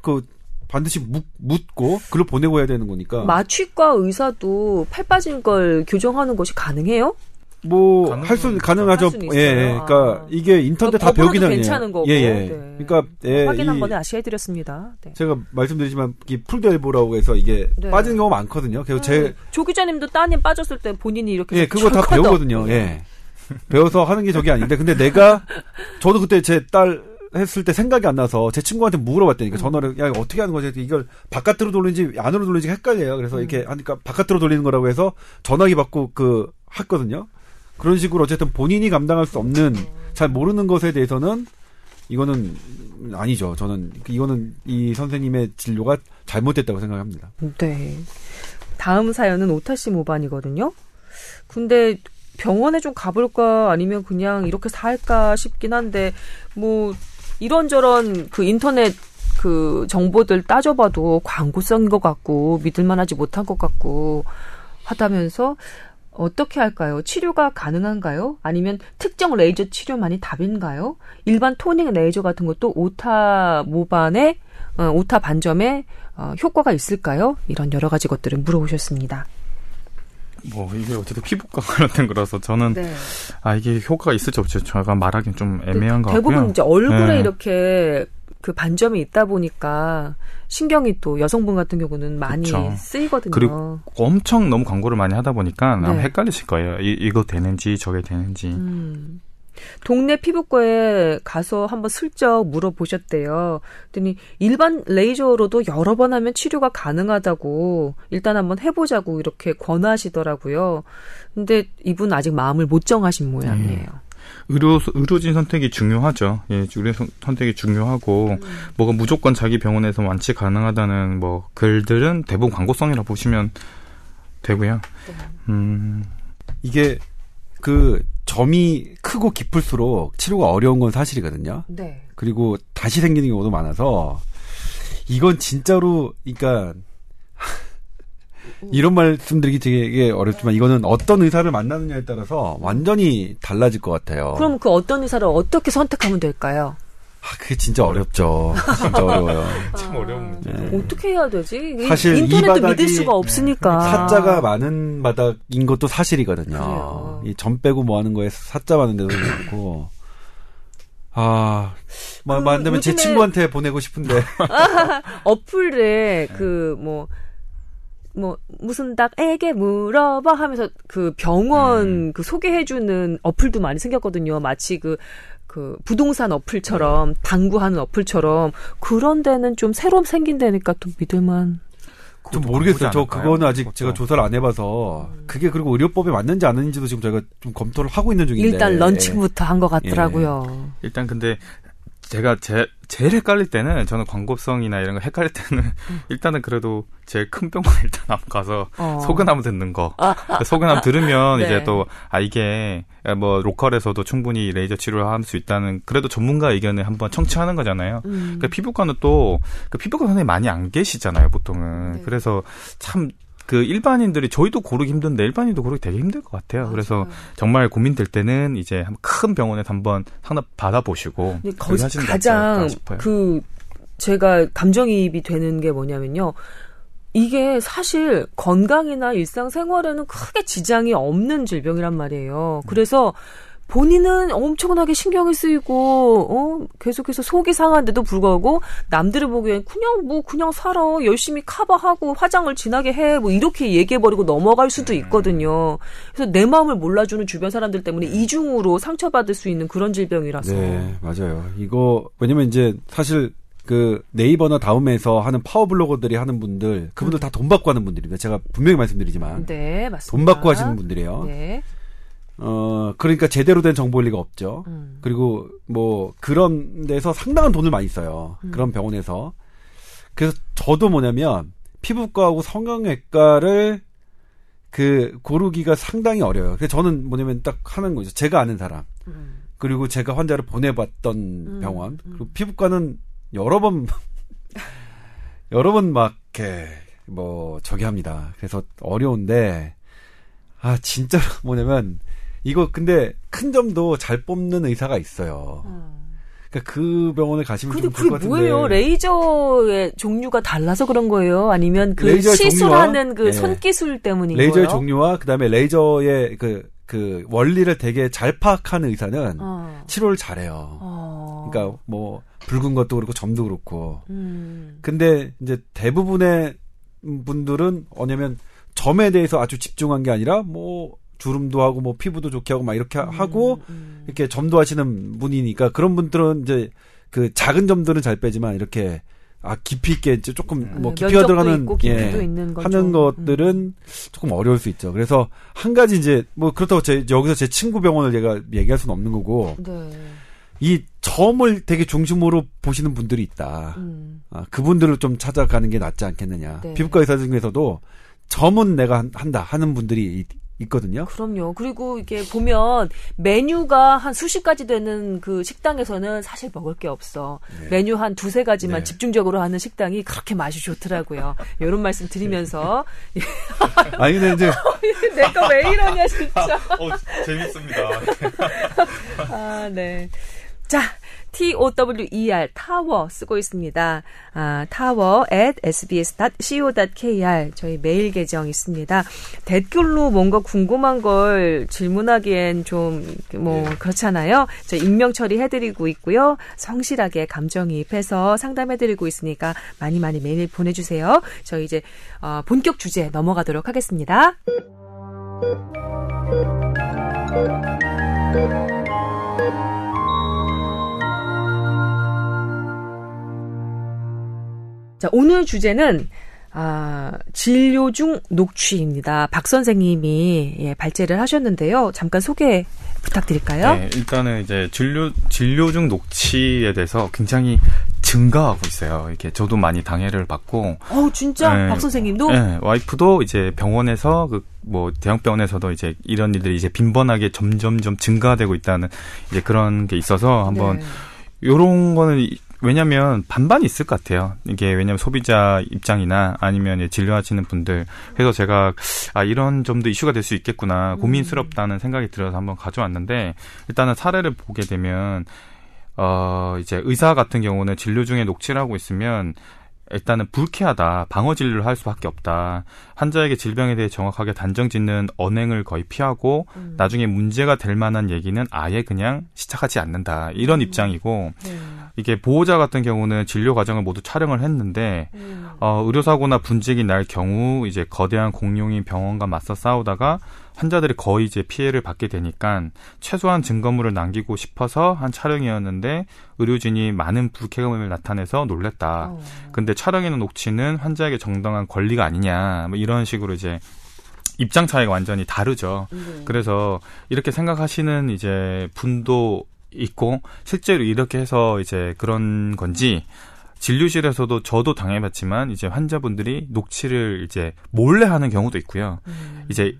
그 반드시 묻, 묻고 그걸 보내고 해야 되는 거니까. 마취과 의사도 팔 빠진 걸 교정하는 것이 가능해요? 뭐 할 수 가능하죠. 예, 예. 그러니까 아. 이게 인터넷 다 배우긴 하네요. 괜찮은 거고. 예, 예. 네. 그러니까 예, 확인 한 번에 아시해 드렸습니다. 네. 제가 말씀드리지만 이 풀드 엘보라고 해서 이게 네. 빠지는 경우가 많거든요. 그래서 제 음. 조 기자님도 따님 빠졌을 때 본인이 이렇게 예, 그거 다 배우거든요. 예. 배워서 하는 게 저게 아닌데 근데 내가 저도 그때 제 딸 했을 때 생각이 안 나서 제 친구한테 물어봤다니까 음. 전화를 야 어떻게 하는 거지 이걸 바깥으로 돌리는지 안으로 돌리는지 헷갈려요 그래서 음. 이렇게 하니까 바깥으로 돌리는 거라고 해서 전화기 받고 그 했거든요 그런 식으로 어쨌든 본인이 감당할 수 없는 잘 모르는 것에 대해서는 이거는 아니죠. 저는 이거는 이 선생님의 진료가 잘못됐다고 생각합니다. 네. 다음 사연은 오타시 모반이거든요. 근데 병원에 좀 가볼까 아니면 그냥 이렇게 살까 싶긴 한데 뭐 이런저런 그 인터넷 그 정보들 따져봐도 광고성인 것 같고 믿을만하지 못한 것 같고 하다면서 어떻게 할까요? 치료가 가능한가요? 아니면 특정 레이저 치료만이 답인가요? 일반 토닝 레이저 같은 것도 오타 모반에 어, 오타 반점에 어, 효과가 있을까요? 이런 여러 가지 것들을 물어보셨습니다. 뭐 이게 어쨌든 피부과 [LAUGHS] 관련된 거라서 저는 네. 아 이게 효과가 있을지 없을지 제가 말하기는 좀 애매한 것 같고요. 대부분 이제 얼굴에 네. 이렇게 그 반점이 있다 보니까 신경이 또 여성분 같은 경우는 많이 그쵸. 쓰이거든요. 그리고 엄청 너무 광고를 많이 하다 보니까 네. 헷갈리실 거예요. 이, 이거 되는지 저게 되는지. 음. 동네 피부과에 가서 한번 슬쩍 물어보셨대요. 그랬더니 일반 레이저로도 여러 번 하면 치료가 가능하다고 일단 한번 해보자고 이렇게 권하시더라고요. 근데 이분 아직 마음을 못 정하신 모양이에요. 네. 의료 의료진 선택이 중요하죠. 예, 의료 선택이 중요하고 음. 뭐가 무조건 자기 병원에서 완치 가능하다는 뭐 글들은 대부분 광고성이라 보시면 되고요. 네. 음. 이게 그 점이 크고 깊을수록 치료가 어려운 건 사실이거든요. 네. 그리고 다시 생기는 경우도 많아서 이건 진짜로 그러니까 이런 말씀드리기 되게 어렵지만 이거는 어떤 의사를 만나느냐에 따라서 완전히 달라질 것 같아요. 그럼 그 어떤 의사를 어떻게 선택하면 될까요? 아, 그게 진짜 어렵죠. 진짜 어려워요. [LAUGHS] 참 어려운 문제. 네. 어떻게 해야 되지? 사실 인터넷도 믿을 수가 없으니까. 사자가 많은 바닥인 것도 사실이거든요. 그래요. 이점 빼고 뭐 하는 거에 사자 많은 데도 많고. 아, 그, 만되면 제 친구한테 보내고 싶은데. [LAUGHS] 어플에 그 뭐. 뭐 무슨 닭에게 물어봐 하면서 그 병원 음. 그 소개해주는 어플도 많이 생겼거든요. 마치 그그 부동산 어플처럼 네. 당구하는 어플처럼 그런 데는 좀 새로 생긴 데니까 또 믿을만 좀 모르겠어요. 저 그거는 아직 그것도. 제가 조사를 안 해봐서 음. 그게 그리고 의료법에 맞는지 안 맞는지도 지금 저희가 좀 검토를 하고 있는 중인데 일단 런칭부터 한 것 같더라고요. 예. 일단 근데 제가 제, 제일 헷갈릴 때는 저는 광고성이나 이런 거 헷갈릴 때는 음. [LAUGHS] 일단은 그래도 제일 큰 병원 일단 한번 가서 어. 소견함 듣는 거. 아. 소견함 들으면 [LAUGHS] 네. 이제 또 아 이게 뭐 로컬에서도 충분히 레이저 치료를 할 수 있다는 그래도 전문가 의견을 한번 청취하는 거잖아요. 음. 그러니까 피부과는 또그 피부과 선생님 많이 안 계시잖아요, 보통은. 네. 그래서 참 그 일반인들이 저희도 고르기 힘든데 일반인도 고르기 되게 힘들 것 같아요. 맞아요. 그래서 정말 고민될 때는 이제 큰 병원에서 한번 상담 받아보시고 가장 그 제가 감정이입이 되는 게 뭐냐면요. 이게 사실 건강이나 일상생활에는 크게 지장이 없는 질병이란 말이에요. 그래서 음. 본인은 엄청나게 신경이 쓰이고 어 계속해서 속이 상한데도 불구하고 남들을 보기엔 그냥 뭐 그냥 살아 열심히 커버하고 화장을 진하게 해 뭐 이렇게 얘기해 버리고 넘어갈 수도 음. 있거든요. 그래서 내 마음을 몰라주는 주변 사람들 때문에 이중으로 상처받을 수 있는 그런 질병이라서. 네 맞아요. 이거 왜냐면 이제 사실 그 네이버나 다음에서 하는 파워 블로거들이 하는 분들 그분들 음. 다돈 받고 하는 분들입니다. 제가 분명히 말씀드리지만 네 맞습니다. 돈 받고 하시는 분들이에요. 네. 어, 그러니까 제대로 된 정보일 리가 없죠. 음. 그리고 뭐 그런 데서 상당한 돈을 많이 써요. 음. 그런 병원에서. 그래서 저도 뭐냐면 피부과하고 성형외과를 그 고르기가 상당히 어려워요. 그래서 저는 뭐냐면 딱 하는 거죠. 제가 아는 사람. 음. 그리고 제가 환자를 보내봤던 음. 병원. 음. 그리고 피부과는 여러 번, [LAUGHS] 여러 번 막, 이렇게, 뭐, 저기 합니다. 그래서 어려운데, 아, 진짜로 [LAUGHS] 뭐냐면, 이거 근데 큰 점도 잘 뽑는 의사가 있어요. 음. 그러니까 그 병원에 가시면 좀 좋을 것 같은데. 뭐예요? 레이저의 종류가 달라서 그런 거예요? 아니면 그 시술하는 그 네. 손기술 때문인 레이저의 거예요? 종류와 그다음에 레이저의 그, 그 원리를 되게 잘 파악하는 의사는 어. 치료를 잘해요. 어. 그러니까 뭐 붉은 것도 그렇고 점도 그렇고. 음. 근데 이제 대부분의 분들은 뭐냐면 점에 대해서 아주 집중한 게 아니라 뭐 주름도 하고 뭐 피부도 좋게 하고 막 이렇게 음, 하고 음. 이렇게 점도 하시는 분이니까 그런 분들은 이제 그 작은 점들은 잘 빼지만 이렇게 아 깊이 있게 이제 조금 음, 뭐 깊이가 들어가는 예, 하는 것들은 음. 조금 어려울 수 있죠. 그래서 한 가지 이제 뭐 그렇다고 제 여기서 제 친구 병원을 제가 얘기할 수는 없는 거고 네. 이 점을 되게 중심으로 보시는 분들이 있다. 음. 아, 그분들을 좀 찾아가는 게 낫지 않겠느냐. 네. 피부과 의사 중에서도 점은 내가 한다 하는 분들이 있거든요. 그럼요. 그리고 이게 보면 메뉴가 한 수십 가지 되는 그 식당에서는 사실 먹을 게 없어. 네. 메뉴 한 두세 가지만 네. 집중적으로 하는 식당이 그렇게 맛이 좋더라고요. 이런 말씀 드리면서. 아니, 근데 이제. [LAUGHS] 내가 왜 이러냐, 진짜. [LAUGHS] 어, 재밌습니다. 아, 네. 자, T-O-W-E-R, 타워 쓰고 있습니다. 아, 타워 at sbs.co.kr 저희 메일 계정 있습니다. 댓글로 뭔가 궁금한 걸 질문하기엔 좀, 뭐, 네. 그렇잖아요. 저 익명 처리해 드리고 있고요. 성실하게 감정이입해서 상담해 드리고 있으니까 많이 많이 메일 보내 주세요. 저희 이제, 어, 본격 주제 넘어가도록 하겠습니다. 자, 오늘 주제는 아, 진료 중 녹취입니다. 박 선생님이 예, 발제를 하셨는데요. 잠깐 소개 부탁드릴까요? 네, 일단은 이제 진료 진료 중 녹취에 대해서 굉장히 증가하고 있어요. 이게 저도 많이 당해를 받고. 어, 진짜 네, 박 선생님도? 네, 와이프도 이제 병원에서 그 뭐 대형병원에서도 이제 이런 일들이 이제 빈번하게 점점점 증가되고 있다는 이제 그런 게 있어서 한번 네. 요런 거는 왜냐면 반반 있을 것 같아요. 이게 왜냐면 소비자 입장이나 아니면 진료하시는 분들. 그래서 제가 아 이런 점도 이슈가 될 수 있겠구나 고민스럽다는 생각이 들어서 한번 가져왔는데 일단은 사례를 보게 되면 어 이제 의사 같은 경우는 진료 중에 녹취를 하고 있으면 일단은 불쾌하다. 방어 진료를 할 수밖에 없다. 환자에게 질병에 대해 정확하게 단정 짓는 언행을 거의 피하고 음. 나중에 문제가 될 만한 얘기는 아예 그냥 시작하지 않는다. 이런 음. 입장이고 네. 이게 보호자 같은 경우는 진료 과정을 모두 촬영을 했는데 음. 어, 의료사고나 분쟁이 날 경우 이제 거대한 공룡인 병원과 맞서 싸우다가 환자들이 거의 이제 피해를 받게 되니까 최소한 증거물을 남기고 싶어서 한 촬영이었는데 의료진이 많은 불쾌감을 나타내서 놀랬다. 어. 근데 촬영에는 녹취는 환자에게 정당한 권리가 아니냐. 뭐 이런 식으로 이제 입장 차이가 완전히 다르죠. 네. 그래서 이렇게 생각하시는 이제 분도 있고 실제로 이렇게 해서 이제 그런 건지 진료실에서도 저도 당해봤지만 이제 환자분들이 녹취를 이제 몰래 하는 경우도 있고요. 음. 이제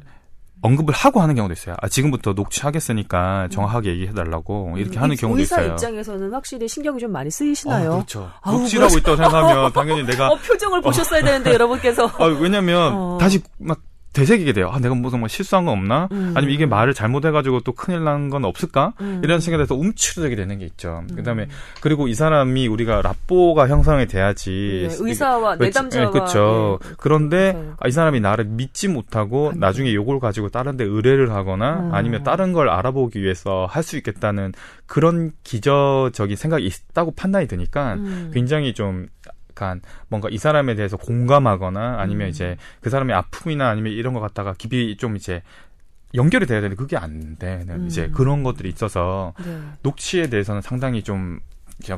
언급을 하고 하는 경우도 있어요. 아, 지금부터 녹취하겠으니까 정확하게 얘기해달라고 음, 이렇게 하는 경우도 의사 있어요. 의사 입장에서는 확실히 신경이 좀 많이 쓰이시나요? 아, 그렇죠. 아우, 녹취라고. 있다고 생각하면 당연히 [LAUGHS] 내가 어, 표정을 보셨어야 되는데 여러분께서 [LAUGHS] 아, 왜냐면 어. 다시 막 되새기게 돼요. 아, 내가 무슨 뭐 실수한 거 없나? 음. 아니면 이게 말을 잘못해가지고 또 큰일 난 건 없을까? 음. 이런 생각에 대해서 움츠러들게 되는 게 있죠. 음. 그 다음에, 그리고 이 사람이 우리가 라뽀가 형성이 돼야지. 네, 의사와 내담자와. 네, 그렇죠. 네, 그런데 아, 이 사람이 나를 믿지 못하고 아, 나중에 요걸 가지고 다른 데 의뢰를 하거나 음. 아니면 다른 걸 알아보기 위해서 할 수 있겠다는 그런 기저적인 생각이 있다고 판단이 드니까 음. 굉장히 좀 약간 뭔가 이 사람에 대해서 공감하거나 아니면 음. 이제 그 사람의 아픔이나 아니면 이런 것 갖다가 깊이 좀 이제 연결이 돼야 되는데 그게 안 되는 음. 이제 그런 것들이 있어서 네. 녹취에 대해서는 상당히 좀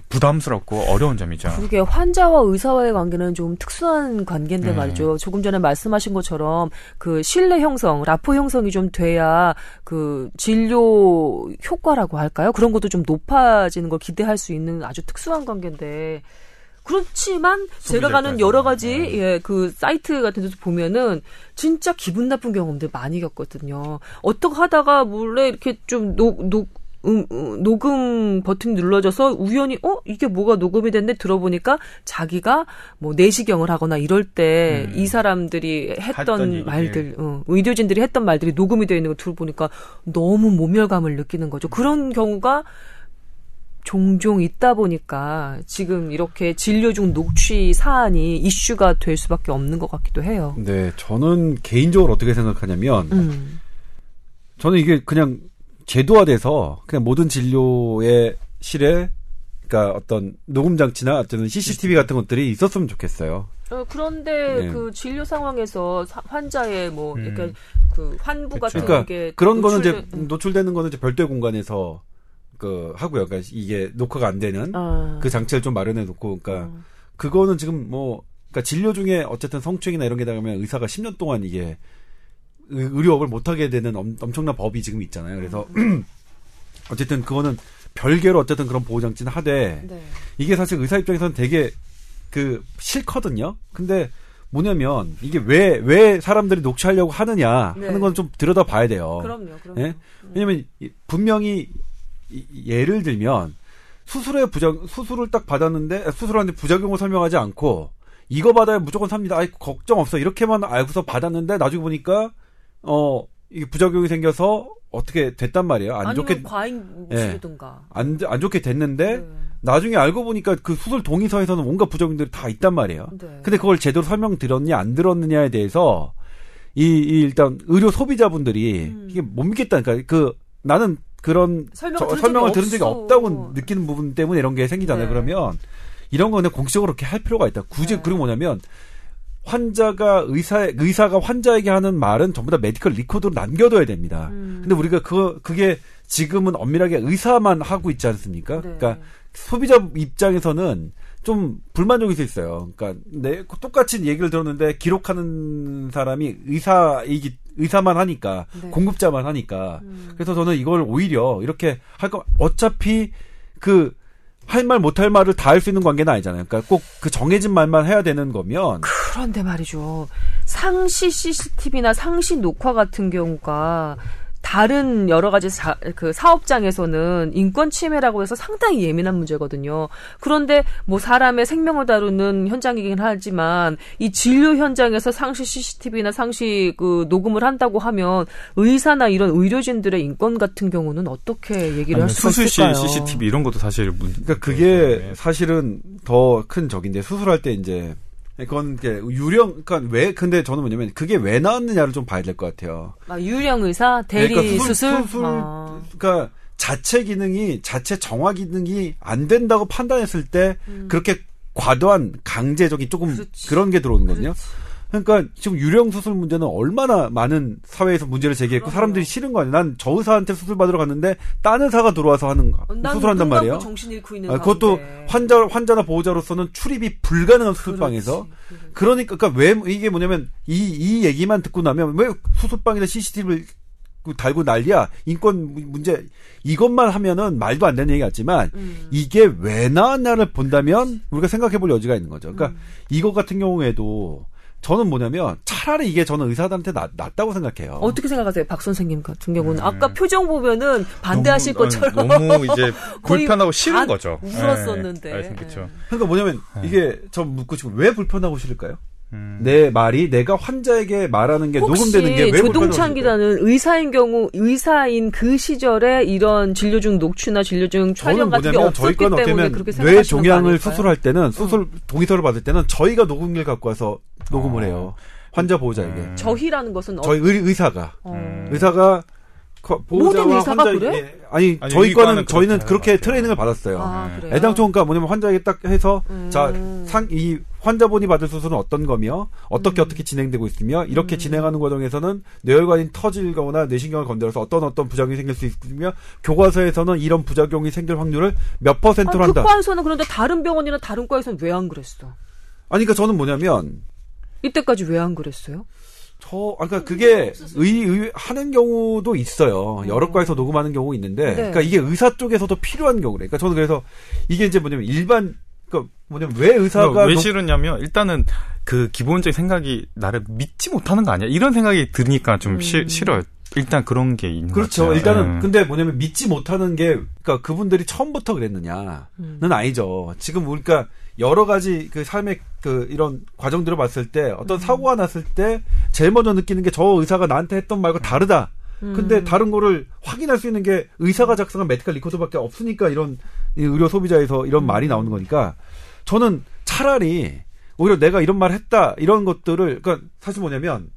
부담스럽고 어려운 점이죠. 그게 환자와 의사와의 관계는 좀 특수한 관계인데 네. 말이죠. 조금 전에 말씀하신 것처럼 그 신뢰 형성, 라포 형성이 좀 돼야 그 진료 효과라고 할까요? 그런 것도 좀 높아지는 걸 기대할 수 있는 아주 특수한 관계인데 그렇지만 제가 가는 여러 가지 네. 예, 그 사이트 같은 데서 보면은 진짜 기분 나쁜 경험들 많이 겪거든요. 어떻게 하다가 몰래 이렇게 좀녹녹 음, 음, 녹음 버튼 눌러져서 우연히 어 이게 뭐가 녹음이 됐는데 들어보니까 자기가 뭐 내시경을 하거나 이럴 때이 음. 사람들이 했던 말들, 어, 의료진들이 했던 말들이 녹음이 되어 있는 거 들어보니까 너무 모멸감을 느끼는 거죠. 그런 경우가 종종 있다 보니까 지금 이렇게 진료 중 녹취 사안이 이슈가 될 수밖에 없는 것 같기도 해요. 네, 저는 개인적으로 어떻게 생각하냐면, 음. 저는 이게 그냥 제도화돼서 그냥 모든 진료의 실에 그러니까 어떤 녹음 장치나 어쨌든 CCTV 같은 것들이 있었으면 좋겠어요. 어, 그런데 네. 그 진료 상황에서 사, 환자의 뭐 음. 그러니까 그 환부 같은 그러니까 게 그런 노출되, 거는 이제 노출되는 거는 이제 별도의 공간에서 그 하고요. 그러니까 이게 녹화가 안 되는 어. 그 장치를 좀 마련해 놓고 그러니까 어. 그거는 지금 뭐 그러니까 진료 중에 어쨌든 성추행이나 이런 게 나가면 의사가 10년 동안 이게 의료업을 못 하게 되는 엄, 청난 법이 지금 있잖아요. 그래서 음. [CLEARS THROAT] 어쨌든 그거는 별개로 어쨌든 그런 보호 장치는 하되 네. 이게 사실 의사 입장에서는 되게 그 싫거든요. 근데 뭐냐면 이게 왜왜 사람들이 녹취하려고 하느냐 네. 하는 건 좀 들여다 봐야 돼요. 그럼요. 그럼요. 예? 왜냐면 분명히 예를 들면 수술의 부작 수술을 딱 받았는데 수술하는데 부작용을 설명하지 않고 이거 받아야 무조건 삽니다. 아이 걱정 없어 이렇게만 알고서 받았는데 나중에 보니까 어 이게 부작용이 생겨서 어떻게 됐단 말이에요. 안 좋게 과잉 무술이든가. 예, 안, 안 좋게 됐는데 네. 나중에 알고 보니까 그 수술 동의서에서는 온갖 부작용들이 다 있단 말이에요. 네. 근데 그걸 제대로 설명 들었냐 안 들었느냐에 대해서 이, 이 일단 의료 소비자분들이 음. 이게 못 믿겠다니까 그 나는 그런 설명 저- 설명을 들은 적이 없어. 없다고 느끼는 부분 때문에 이런 게 생기잖아요. 네. 그러면 이런 거는 공식적으로 그렇게 할 필요가 있다. 굳이 네. 그리고 뭐냐면 환자가 의사 의사가 환자에게 하는 말은 전부 다 medical record로 남겨둬야 됩니다. 음. 근데 우리가 그 그게 지금은 엄밀하게 의사만 하고 있지 않습니까? 네. 그러니까 소비자 입장에서는 좀 불만족이 수 있어요. 그러니까 내 똑같이 얘기를 들었는데 기록하는 사람이 의사이기 의사만 하니까 네. 공급자만 하니까 음. 그래서 저는 이걸 오히려 이렇게 할 거 어차피 그 할 말 못 할 말을 다 할 수 있는 관계는 아니잖아요. 그러니까 꼭 그 정해진 말만 해야 되는 거면 그런데 말이죠. 상시 CCTV나 상시 녹화 같은 경우가 다른 여러 가지 사, 그 사업장에서는 인권 침해라고 해서 상당히 예민한 문제거든요. 그런데 뭐 사람의 생명을 다루는 현장이긴 하지만 이 진료 현장에서 상시 CCTV나 상시 그 녹음을 한다고 하면 의사나 이런 의료진들의 인권 같은 경우는 어떻게 얘기를 할 수가 수술시 있을까요? CCTV 이런 것도 사실 문. 그러니까 그게 사실은 더 큰 적인데 수술할 때 이제 그건 이게 유령 그러니까 왜 근데 저는 뭐냐면 그게 왜 나왔느냐를 좀 봐야 될 것 같아요. 아, 유령 의사 대리 그러니까 수술, 수술 아. 그러니까 자체 기능이 자체 정화 기능이 안 된다고 판단했을 때 그렇게 과도한 강제적인 조금 음. 그렇지. 그런 게 들어오는 거거든요. 그러니까 지금 유령 수술 문제는 얼마나 많은 사회에서 문제를 제기했고 그럼요. 사람들이 싫은 거 아니야. 난 저 의사한테 수술 받으러 갔는데 딴 의사가 들어와서 하는 어, 난 수술한단 말이에요. 정신 잃고 있는 아, 그것도. 환자 환자나 보호자로서는 출입이 불가능한 수술방에서 그렇지. 그러니까 그러니까 왜 이게 뭐냐면 이 이 얘기만 듣고 나면 왜 수술방에다 CCTV를 달고 난리야 인권 문- 문제 이것만 하면은 말도 안 되는 얘기 같지만 음. 이게 왜 나왔나를 본다면 우리가 생각해 볼 여지가 있는 거죠. 그러니까 음. 이거 같은 경우에도 저는 뭐냐면 차라리 이게 저는 의사들한테 낫, 낫다고 생각해요. 어떻게 생각하세요, 박 선생님 같은 경우는 아까 표정 보면은 반대하실 너무, 것처럼 아니, 너무 이제 [LAUGHS] 불편하고 싫은 반 거죠. 울었었는데. 네, 그렇죠. 그러니까 뭐냐면 네. 이게 저 묻고 싶은 왜 불편하고 싫을까요? 음. 내 말이 내가 환자에게 말하는 게 녹음되는 게왜 조동찬? 기자는 의사인 경우 의사인 그 시절에 이런 진료 중 녹취나 진료 중 촬영 같은 게 없었기 때문에 그렇게 뇌 종양을? 어. 수술할 때는 수술 동의서를 받을 때는 저희가 녹음기를 갖고 와서 녹음을 어. 해요. 환자 보호자에게. 음. 저희라는 것은 어, 저희 의, 의사가 어. 음. 의사가 모든 의사가 환자 그래? 예, 아니, 아니, 저희 거는 저희는 그렇게 같아요. 트레이닝을 받았어요. 아, 음. 애당초 그러니까 뭐냐면 환자에게 딱 해서 음. 자, 상, 이 환자분이 받을 수술은 어떤 거며 어떻게 어떻게 진행되고 있으며 이렇게 음. 진행하는 과정에서는 뇌혈관이 터질거나 뇌신경을 건드려서 어떤 어떤 부작용이 생길 수 있으며 교과서에서는 이런 부작용이 생길 확률을 몇 퍼센트로 아, 한다. 극과에서는 그런데 다른 병원이나 다른 과에서는 왜 안 그랬어? 아니 그러니까 저는 뭐냐면 이때까지 왜 안 그랬어요? 저, 아까 그러니까 그게 의, 의, 하는 경우도 있어요. 여러 과에서 녹음하는 경우 있는데, 네. 그러니까 이게 의사 쪽에서도 필요한 경우래. 그러니까 저는 그래서 이게 이제 뭐냐면 일반, 그러니까 뭐냐면 왜 의사가 그러니까 왜 녹- 싫으냐면 일단은 그 기본적인 생각이 나를 믿지 못하는 거 아니야? 이런 생각이 드니까 좀 시- 음. 싫어요. 일단 그런 게 있는 그렇죠. 것 같아요. 일단은 예. 근데 뭐냐면 믿지 못하는 게 그러니까 그분들이 처음부터 그랬느냐는 음. 아니죠. 지금 우리가 여러 가지 그 삶의 그 이런 과정들을 봤을 때 음. 어떤 사고가 났을 때 제일 먼저 느끼는 게 저 의사가 나한테 했던 말과 다르다. 근데 음. 다른 거를 확인할 수 있는 게 의사가 작성한 medical record밖에 없으니까 이런 이 의료 소비자에서 이런 음. 말이 나오는 거니까 저는 차라리 오히려 내가 이런 말 했다 이런 것들을 그러니까 사실 뭐냐면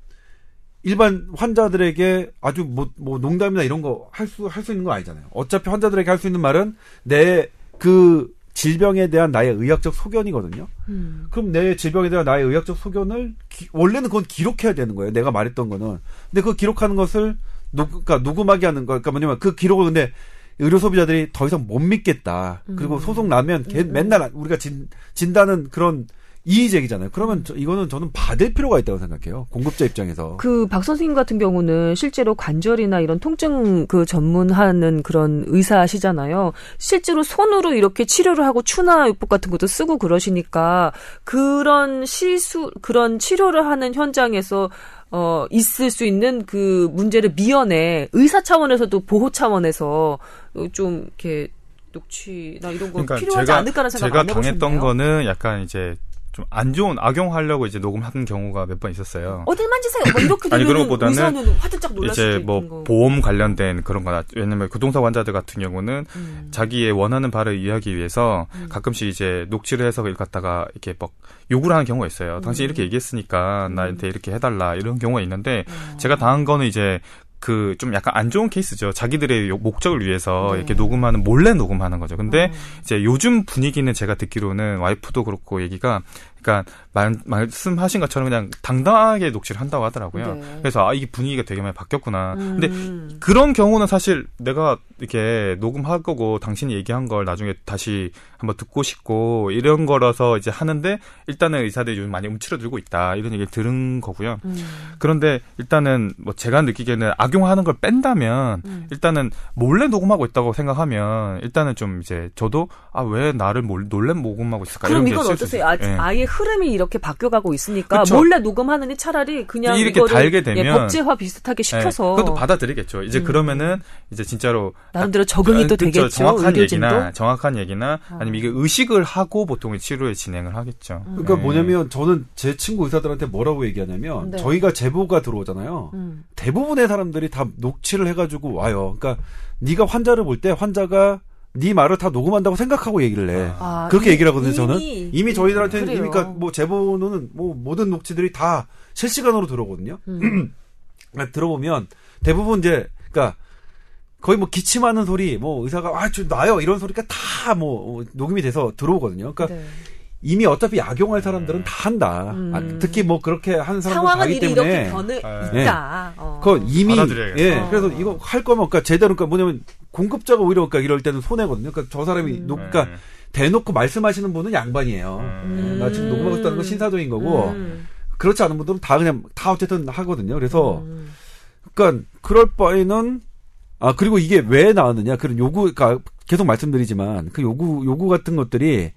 일반 환자들에게 아주 뭐, 뭐 농담이나 이런 거 할 수 할 수 있는 건 아니잖아요. 어차피 환자들에게 할 수 있는 말은 내 그 질병에 대한 나의 의학적 소견이거든요. 음. 그럼 내 질병에 대한 나의 의학적 소견을 기- 원래는 그건 기록해야 되는 거예요. 내가 말했던 거는. 근데 그 기록하는 것을 녹, 그러니까 녹음하게 하는 거. 그러니까 뭐냐면 그 기록을 근데 의료 소비자들이 더 이상 못 믿겠다. 그리고 음. 소송 나면 걔 맨날 우리가 진, 진다는 그런 이의제기잖아요. 그러면 저, 이거는 저는 받을 필요가 있다고 생각해요. 공급자 입장에서. 그 박 선생님 같은 경우는 실제로 관절이나 이런 통증 그 전문하는 그런 의사시잖아요. 실제로 손으로 이렇게 치료를 하고 추나 요법 같은 것도 쓰고 그러시니까 그런 시수 그런 치료를 하는 현장에서 어 있을 수 있는 그 문제를 미연에 의사 차원에서도 보호 차원에서 좀 이렇게 녹취나 이런 거 그러니까 필요하지 제가 않을까라는 생각 제가 안 당했던? 거는 약간 이제 좀 안 좋은 악용하려고 이제 녹음하는 경우가 몇 번 있었어요. 어딜 만지세요? 뭐 이렇게 되면 아니, 그런 것보다는 화들짝 놀랄 이제 뭐 거. 보험 관련된 그런 거나 왜냐면 교통사고 환자들 같은 경우는 음. 자기의 원하는 바를 이해하기 위해서 가끔씩 이제 녹취를 해서 이걸 갖다가 이렇게 막 요구를 하는 경우가 있어요. 당신 이 음. 이렇게 얘기했으니까 나한테 이렇게 해달라 이런 경우가 있는데 제가 당한 거는 이제 그 좀 약간 안 좋은 케이스죠. 자기들의 요- 목적을 위해서 네. 이렇게 녹음하는 몰래 녹음하는 거죠. 근데 어. 이제 요즘 분위기는 제가 듣기로는 와이프도 그렇고 얘기가 그러니까 말, 말씀하신 것처럼 그냥 당당하게 녹취를 한다고 하더라고요. 네. 그래서 아 이게 분위기가 되게 많이 바뀌었구나. 근데 음. 그런 경우는 사실 내가 이렇게 녹음할 거고 당신이 얘기한 걸 나중에 다시 한번 듣고 싶고 이런 거라서 이제 하는데 일단은 의사들이 요즘 많이 움츠러들고 있다 이런 얘기를 들은 거고요. 음. 그런데 일단은 뭐 제가 느끼기에는 악용하는 걸 뺀다면 음. 일단은 몰래 녹음하고 있다고 생각하면 일단은 좀 이제 저도 아 왜 나를 몰, 놀래 녹음하고 있을까 그럼 이런 이건 게 있을 수 어떠세요? 아, 예. 예 흐름이 이렇게 바뀌어가고 있으니까 그쵸. 몰래 녹음하느니 차라리 그냥 이렇게 이거를 달게 예, 되면 법제화 비슷하게 시켜서 예, 그것도 받아들이겠죠. 이제 음. 그러면은 이제 진짜로 나름대로 적응이 또 그쵸, 되겠죠. 정확한 의료진도. 얘기나 정확한 얘기나 아. 아니면 이게 의식을 하고 보통 치료에 진행을 하겠죠. 그러니까 네. 뭐냐면 저는 제 친구 의사들한테 뭐라고 얘기하냐면 네. 저희가 제보가 들어오잖아요. 음. 대부분의 사람들이 다 녹취를 해가지고 와요. 그러니까 네가 환자를 볼 때 환자가 네 말을 다 녹음한다고 생각하고 얘기를 해. 아, 그렇게 이- 얘기를 하거든요. 저는 이미- 이미 저희들한테는 그래요. 이미 그러니까 뭐 제보는 뭐 모든 녹취들이 다 실시간으로 들어오거든요. 음. [CLEARS THROAT] 들어보면 대부분 이제 그러니까 거의 뭐 기침하는 소리, 뭐 의사가 아좀 나요 이런 소리가 다 뭐 녹음이 돼서 들어오거든요. 그러니까 네. 이미 어차피 악용할 사람들은 다 한다. 음. 아, 특히 뭐 그렇게 하는 사람들 상황은 가기 때문에 이렇게 변을 예. 있다. 어. 그 이미 받아들여야겠다. 예 어. 그래서 이거 할 거면 그러니까 제대로 그러니까 뭐냐면 공급자가 오히려 그러니까 이럴 때는 손해거든요. 그러니까 저 사람이 음. 녹 그러니까 대놓고 말씀하시는 분은 양반이에요. 음. 나 지금 녹음하고 있다는 건 신사적인 거고 음. 그렇지 않은 분들은 다 그냥 다 어쨌든 하거든요. 그래서 음. 그러니까 그럴 바에는 아 그리고 이게 왜 나왔느냐 그런 요구 그러니까 계속 말씀드리지만 그 요구 요구 같은 것들이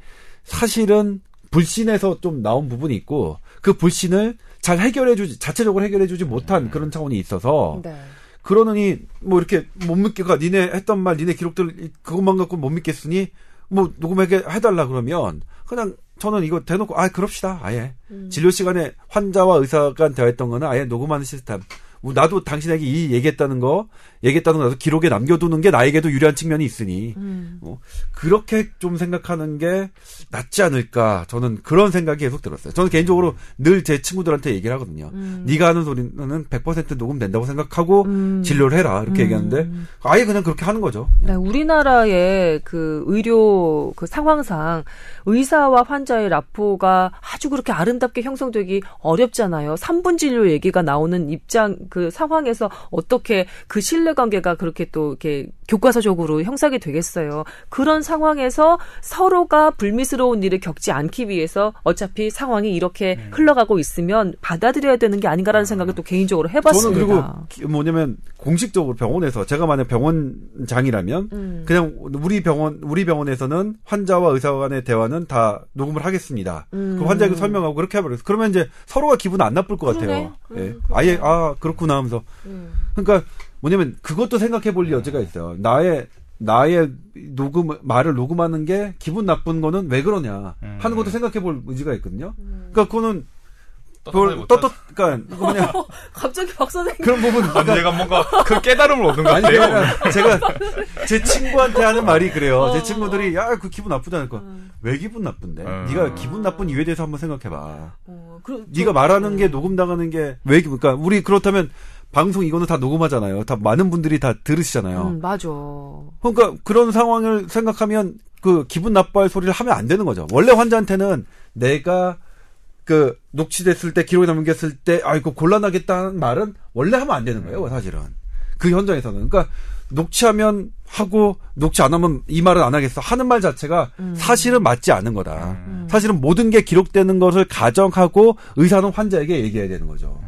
사실은 불신에서 좀 나온 부분이 있고 그 불신을 잘 해결해주지 자체적으로 해결해주지 못한 그런 차원이 있어서 네. 그러느니 뭐 이렇게 못 믿겠가 니네 했던 말 니네 기록들 그것만 갖고 못 믿겠으니 뭐 녹음하게 해달라 그러면 그냥 저는 이거 대놓고 아 그럽시다 아예 음. 진료 시간에 환자와 의사가 대화했던 거는 아예 녹음하는 시스템 뭐 나도 당신에게 이 얘기했다는 거 얘기했다는 거 나도 기록에 남겨두는 게 나에게도 유리한 측면이 있으니 음. 뭐 그렇게 좀 생각하는 게 낫지 않을까 저는 그런 생각이 계속 들었어요. 저는 개인적으로 늘 제 친구들한테 얘기를 하거든요. 음. 네가 하는 소리는 100% 녹음된다고 생각하고 음. 진료를 해라 이렇게 음. 얘기하는데 아예 그냥 그렇게 하는 거죠. 네, 우리나라의 그 의료 그 상황상 의사와 환자의 라포가 아주 그렇게 아름답게 형성되기 어렵잖아요. 3분 진료 얘기가 나오는 입장 그 상황에서 어떻게 그 신뢰 관계가 그렇게 또 이렇게 교과서적으로 형성이 되겠어요. 그런 상황에서 서로가 불미스러운 일을 겪지 않기 위해서 어차피 상황이 이렇게 네. 흘러가고 있으면 받아들여야 되는 게 아닌가라는 생각을 또 개인적으로 저는 해봤습니다. 그리고 기- 뭐냐면 공식적으로 병원에서 제가 만약 병원장이라면 음. 그냥 우리 병원 우리 병원에서는 환자와 의사 간의 대화는 다 녹음을 하겠습니다. 음. 그 환자에게 설명하고 그렇게 해버려요. 그러면 이제 서로가 기분 안 나쁠 것 그러네. 같아요. 음, 예. 아예 아 그렇구나 하면서 음. 그러니까 뭐냐면 그것도 생각해 볼 여지가 있어요. 나의 나의 녹음 말을 녹음하는 게 기분 나쁜 거는 왜 그러냐 음. 하는 것도 생각해 볼 의지가 있거든요. 음. 그러니까 그거는 별. 떳떳 그러니까 뭐냐 [LAUGHS] 갑자기 박 선생님 그런 부분 그러니까 내가 뭔가 그 깨달음을 얻은 것 아니 같아요. 그러니까 제가 제 친구한테 하는 말이 그래요. 어. 제 친구들이 야 그 기분 나쁘지 않을 거. 왜 기분 나쁜데? 음. 네가 기분 나쁜 이유에 대해서 한번 생각해 봐. 어, 그, 네가 말하는 게 녹음 나가는 게왜 그러니까 우리 그렇다면 방송 이거는 다 녹음하잖아요. 다 많은 분들이 다 들으시잖아요. 음, 맞아. 그러니까 그런 상황을 생각하면 그 기분 나빠할 소리를 하면 안 되는 거죠. 원래 환자한테는 내가 그 녹취됐을 때 기록에 남겼을 때 아이고 곤란하겠다는 말은 원래 하면 안 되는 거예요. 사실은 그 현장에서는 그러니까 녹취하면 하고 녹취 안 하면 이 말은 안 하겠어 하는 말 자체가 사실은 맞지 않은 거다. 음. 사실은 모든 게 기록되는 것을 가정하고 의사는 환자에게 얘기해야 되는 거죠.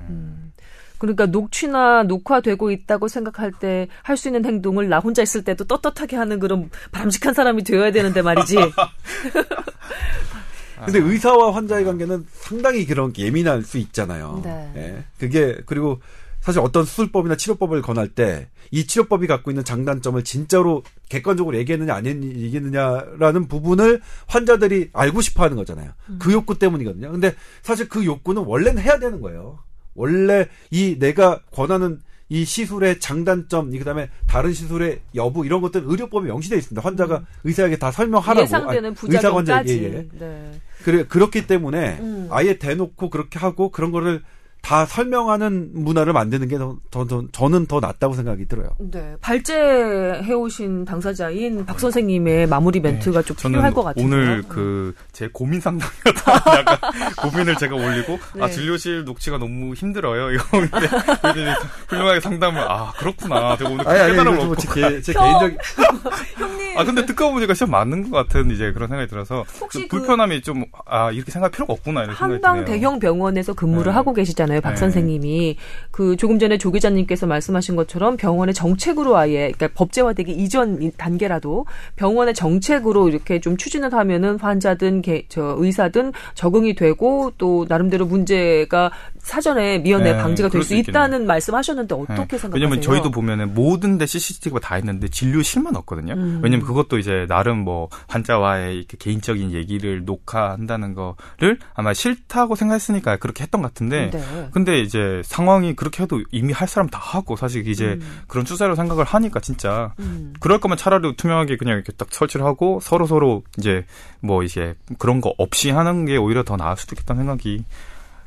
그러니까 녹취나 녹화되고 있다고 생각할 때 할 수 있는 행동을 나 혼자 있을 때도 떳떳하게 하는 그런 바람직한 사람이 되어야 되는데 말이지. [LAUGHS] 근데 의사와 환자의 관계는 상당히 그런 게 예민할 수 있잖아요. 네. 예. 그게 그리고 사실 어떤 수술법이나 치료법을 권할 때 이 치료법이 갖고 있는 장단점을 진짜로 객관적으로 얘기했느냐 안 얘기했느냐라는 부분을 환자들이 알고 싶어 하는 거잖아요. 음. 그 욕구 때문이거든요. 근데 사실 그 욕구는 원래는 해야 되는 거예요. 원래 이 내가 권하는 이 시술의 장단점, 그다음에 다른 시술의 여부 이런 것들 의료법에 명시되어 있습니다. 환자가 음. 의사에게 다 설명하라고. 예상되는 부작용까지. 의사 환자 예, 예. 네. 그래 그렇기 때문에 음. 아예 대놓고 그렇게 하고 그런 거를 다 설명하는 문화를 만드는 게 더, 더, 더, 저는 더 낫다고 생각이 들어요. 네. 발제해 오신 당사자인 박 선생님의 마무리 네. 멘트가 네. 좀 필요할 것 같아요. 오늘 그, 제 고민 상담이었다. [LAUGHS] 약간 고민을 제가 올리고, 아, 네. 아, 진료실 녹취가 너무 힘들어요. 이거 근데, 훌륭하게 상담을, 아, 그렇구나. 제가 오늘 아니, 깨달음을 얻고. 제, 제 개인적인. [LAUGHS] 형님. 아, 근데 듣고 보니까 진짜 맞는 것 같은 이제 그런 생각이 들어서. 혹시 그 불편함이 좀, 아, 이렇게 생각할 필요가 없구나. 이런 생각이 한방 대형 병원에서 근무를 네. 하고 계시잖아요. 있잖아요. 박 네. 선생님이 그 조금 전에 조 기자님께서 말씀하신 것처럼 병원의 정책으로 아예 그러니까 법제화되기 이전 단계라도 병원의 정책으로 이렇게 좀 추진을 하면은 환자든 개, 저 의사든 적응이 되고 또 나름대로 문제가 사전에 미연에 네, 방지가 될 수 있다는 말씀하셨는데 어떻게 네. 생각하세요? 왜냐면 저희도 보면은 모든 데 CCTV가 다 있는데 진료실만 없거든요. 음. 왜냐면 그것도 이제 나름 뭐 환자와의 이렇게 개인적인 얘기를 녹화한다는 거를 아마 싫다고 생각했으니까 그렇게 했던 것 같은데 네. 근데 이제 상황이 그렇게 해도 이미 할 사람 다 하고 사실 이제 음. 그런 추세로 생각을 하니까 진짜 음. 그럴 거면 차라리 투명하게 그냥 이렇게 딱 설치를 하고 서로 서로 이제 뭐 이제 그런 거 없이 하는 게 오히려 더 나을 수도 있겠다는 생각이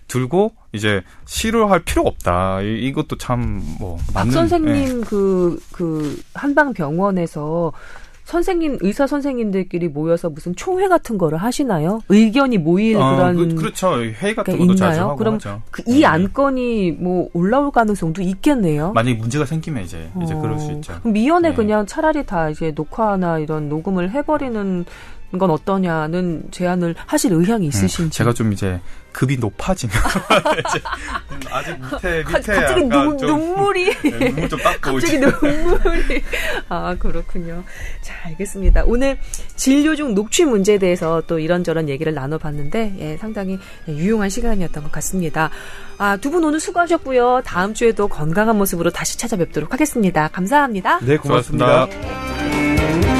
들고 이제 싫어할 필요가 없다. 이, 것도 참뭐 맞는. 박 선생님 그그 예. 그 한방 병원에서 선생님 의사 선생님들끼리 모여서 무슨 총회 같은 거를 하시나요? 의견이 모일 어, 그런 그, 렇죠 회의 같은 것도 자주 하고 그럼 그, 이 네. 안건이 뭐 올라올 가능성도 있겠네요. 만약에 문제가 생기면 이제 이제 어, 그럴 수 있죠. 그럼 미연에 네. 그냥 차라리 다 이제 녹화나 이런 녹음을 해버리는 건 어떠냐는 제안을 하실 의향이 음, 있으신지. 음, 제가 좀 이제 급이 높아지면 [LAUGHS] 아직 밑에 밑에 갑자기 눈, 좀, [LAUGHS] 눈물이 네, 눈물 좀 닦고 갑자기 눈물이 아 그렇군요. 자 알겠습니다. 오늘 진료 중 녹취 문제에 대해서 또 이런저런 얘기를 나눠봤는데 예, 상당히 유용한 시간이었던 것 같습니다. 아두 분 오늘 수고하셨고요. 다음 주에도 건강한 모습으로 다시 찾아뵙도록 하겠습니다. 감사합니다. 네 고맙습니다. 고맙습니다.